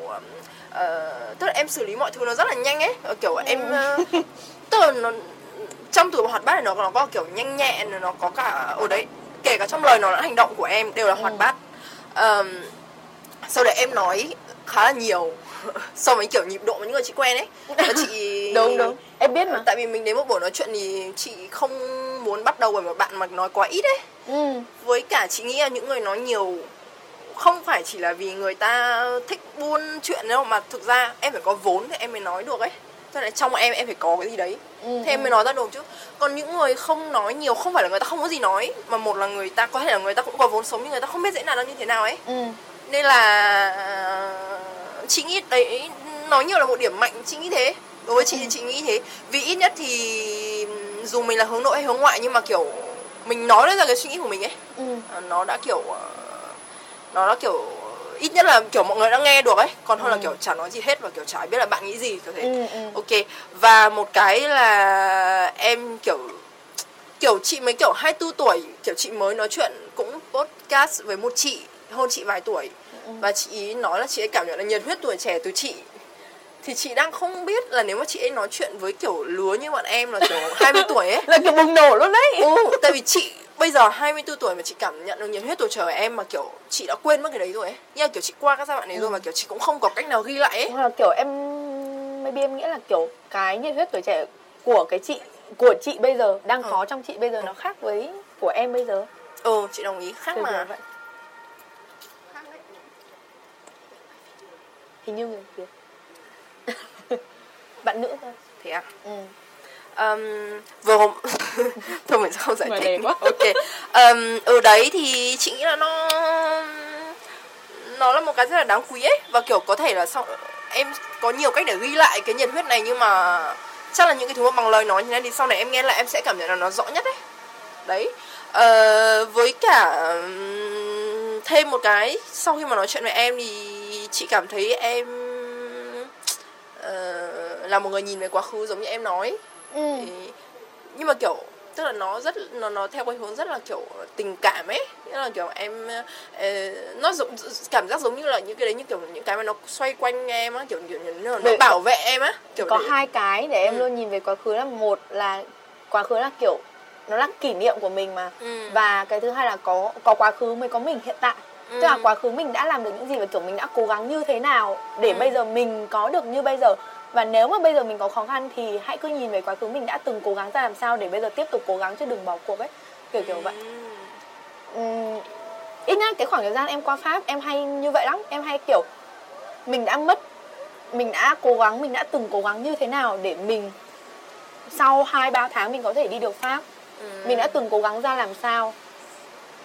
ờ, tức là em xử lý mọi thứ nó rất là nhanh ấy. Kiểu em ờ, tức là nó trong từ hoạt bát này nó nó có kiểu nhanh nhẹn nó có cả ở đấy kể cả trong lời lẫn hành động của em đều là hoạt Ừ. bát. Ờm, sau đấy em nói khá là nhiều so với kiểu nhịp độ mà những người chị quen ấy. Và chị đúng đúng. Em biết mà. Tại vì mình đến một buổi nói chuyện thì chị không muốn bắt đầu bởi một bạn mà nói quá ít ấy. Ừ. với cả chị nghĩ là những người nói nhiều không phải chỉ là vì người ta thích buôn chuyện đâu mà thực ra em phải có vốn thì em mới nói được ấy. Tức là trong em em phải có cái gì đấy. Ừ, thế em mới nói ra được chứ. Còn những người không nói nhiều không phải là người ta không có gì nói mà một là người ta có thể là người ta cũng có vốn sống nhưng người ta không biết diễn đạt nó như thế nào ấy. Ừ. nên là chị nghĩ đấy nói nhiều là một điểm mạnh chị nghĩ thế. Đối với chị thì chị nghĩ thế. Vì ít nhất thì dù mình là hướng nội hay hướng ngoại nhưng mà kiểu mình nói ra cái suy nghĩ của mình ấy. Ừ. ờ, nó đã kiểu ờ, nó đã kiểu ít nhất là kiểu mọi người đã nghe được ấy. Còn hơn là kiểu chả nói gì hết và kiểu chả biết là bạn nghĩ gì kiểu thế. Ừ, ừ. ok. Và một cái là em kiểu kiểu chị mới kiểu 24 tuổi kiểu chị mới nói chuyện cũng podcast với một chị hơn chị vài tuổi và chị ý nói là chị ấy cảm nhận là nhiệt huyết tuổi trẻ từ chị. Thì chị đang không biết là nếu mà chị ấy nói chuyện với kiểu lứa như bọn em là kiểu 20 tuổi ấy. Là kiểu bùng nổ luôn đấy. Ừ, tại vì chị bây giờ 24 tuổi mà chị cảm nhận được nhiệt huyết tuổi trẻ của em mà kiểu chị đã quên mất cái đấy rồi ấy. Nhưng mà kiểu chị qua các giai đoạn đấy rồi mà kiểu chị cũng không có cách nào ghi lại ấy. Hoặc là kiểu em maybe em nghĩ là kiểu cái nhiệt huyết tuổi trẻ của cái chị của chị bây giờ đang Ừ. có trong chị bây giờ nó khác với của em bây giờ. Ừ chị đồng ý. Khác Kiểu mà vậy hình như người Việt bạn nữ thôi. Thế à? Ừ. um, vừa hôm thôi mình sẽ không giải thích. quá. ok. Um, ở đấy thì chị nghĩ là nó nó là một cái rất là đáng quý ấy. Và kiểu có thể là sau em có nhiều cách để ghi lại cái nhiệt huyết này nhưng mà chắc là những cái thứ mà bằng lời nói như thế này thì sau này em nghe lại em sẽ cảm nhận là nó rõ nhất ấy. Đấy. Ờ, với cả thêm một cái sau khi mà nói chuyện với em thì chị cảm thấy em ờ, là một người nhìn về quá khứ giống như em nói Ừ. Thì- nhưng mà kiểu tức là nó rất nó nó theo cái hướng rất là kiểu tình cảm ấy nghĩa là kiểu em ờ, nó giống cảm giác giống như là những cái đấy như kiểu những cái mà nó xoay quanh em á kiểu, kiểu nó, nó Để- bảo vệ em á kiểu có đấy. hai cái để em Ừ. luôn nhìn về quá khứ là một là quá khứ là kiểu nó là kỷ niệm của mình mà Ừ. và cái thứ hai là có có quá khứ mới có mình hiện tại Ừ. tức là quá khứ mình đã làm được những gì và kiểu mình đã cố gắng như thế nào để Ừ. bây giờ mình có được như bây giờ. Và nếu mà bây giờ mình có khó khăn thì hãy cứ nhìn về quá khứ mình đã từng cố gắng ra làm sao để bây giờ tiếp tục cố gắng chứ đừng bỏ cuộc ấy. Kiểu kiểu vậy. Ừm, ít nhất cái khoảng thời gian em qua pháp em hay như vậy lắm. Em hay kiểu mình đã mất mình đã cố gắng mình đã từng cố gắng như thế nào để mình sau hai ba tháng mình có thể đi được pháp. Mình đã từng cố gắng ra làm sao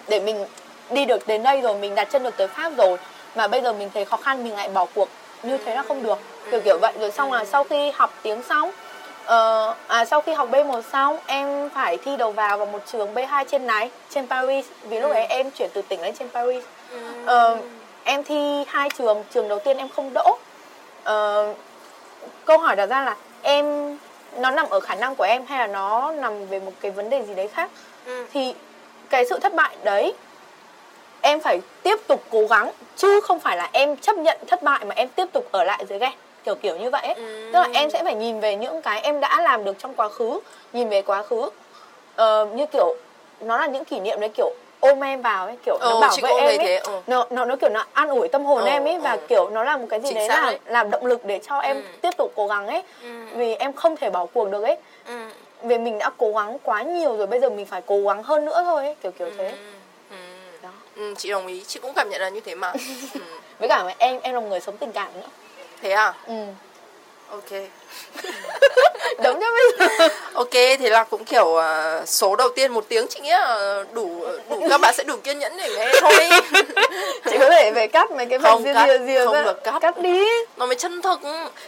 để mình đi được đến đây rồi mình đặt chân được tới pháp rồi mà bây giờ mình thấy khó khăn mình lại bỏ cuộc. Như thế là không được. Kiểu kiểu vậy. Rồi xong là sau khi học tiếng xong ờ, à, sau khi học B1 xong em phải thi đầu vào vào một trường B2 trên này trên Paris. Vì lúc ấy em chuyển từ tỉnh lên trên Paris. Ờ, em thi hai trường. Trường đầu tiên em không đỗ. Ờ, câu hỏi đặt ra là em nó nằm ở khả năng của em hay là nó nằm về một cái vấn đề gì đấy khác? Ừ. thì cái sự thất bại đấy em phải tiếp tục cố gắng chứ không phải là em chấp nhận thất bại mà em tiếp tục ở lại dưới ghe kiểu kiểu như vậy ấy. Ừ. tức là em sẽ phải nhìn về những cái em đã làm được trong quá khứ nhìn về quá khứ Ờ, như kiểu nó là những kỷ niệm đấy kiểu ôm em vào ấy kiểu nó Ồ, bảo vệ em ấy thế, ừ. nó nó nó kiểu nó an ủi tâm hồn Ừ, em ấy và ừ. kiểu nó là một cái gì Chính đấy là đấy. làm động lực để cho em Ừ. tiếp tục cố gắng ấy Ừ. vì em không thể bỏ cuộc được ấy Ừ. vì mình đã cố gắng quá nhiều rồi bây giờ mình phải cố gắng hơn nữa thôi ấy kiểu kiểu thế Ừ. đó Ừ, chị đồng ý. Chị cũng cảm nhận là như thế mà. Ừ. với cả em em là một người sống tình cảm nữa. Thế à? Ừ. Ok. Đúng cho bây giờ ok thế là cũng kiểu à, số đầu tiên một tiếng chị nghĩ là đủ đủ các bạn sẽ đủ kiên nhẫn để nghe thôi. Chị có thể về cắt mấy cái phần cắt, rìa rìa không được cắt. cắt đi. Nó mới chân thực.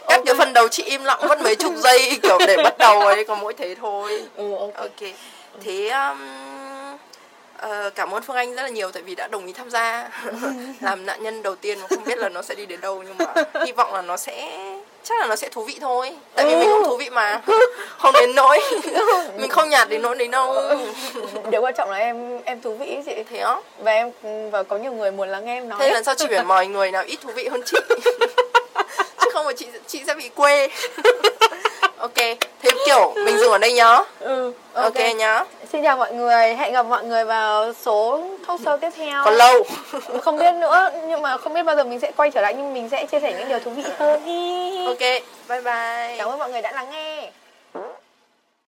Các Ok. cái phần đầu chị im lặng mất mấy chục giây kiểu để bắt đầu ấy có mỗi thế thôi. Ừ ok. Ok. Thế um, ờ, cảm ơn phương anh rất là nhiều tại vì đã đồng ý tham gia. Làm nạn nhân đầu tiên mà không biết là nó sẽ đi đến đâu nhưng mà hy vọng là nó sẽ chắc là nó sẽ thú vị thôi. Tại vì mình cũng thú vị mà. Không đến nỗi. Mình không nhạt đến nỗi đấy đâu. Điều quan trọng là em em thú vị chị. Thế á? Và em và có nhiều người muốn lắng nghe em nói. Thế lần sau chị phải mời người nào ít thú vị hơn chị? Chứ không là chị chị sẽ bị quê ok thế kiểu mình dừng ở đây nhá. Ừ ok, nhá. Xin chào mọi người hẹn gặp mọi người vào số talk show tiếp theo. Còn lâu. Không biết nữa nhưng mà không biết bao giờ mình sẽ quay trở lại nhưng mình sẽ chia sẻ những điều thú vị hơn. Ok bye bye. Cảm ơn mọi người đã lắng nghe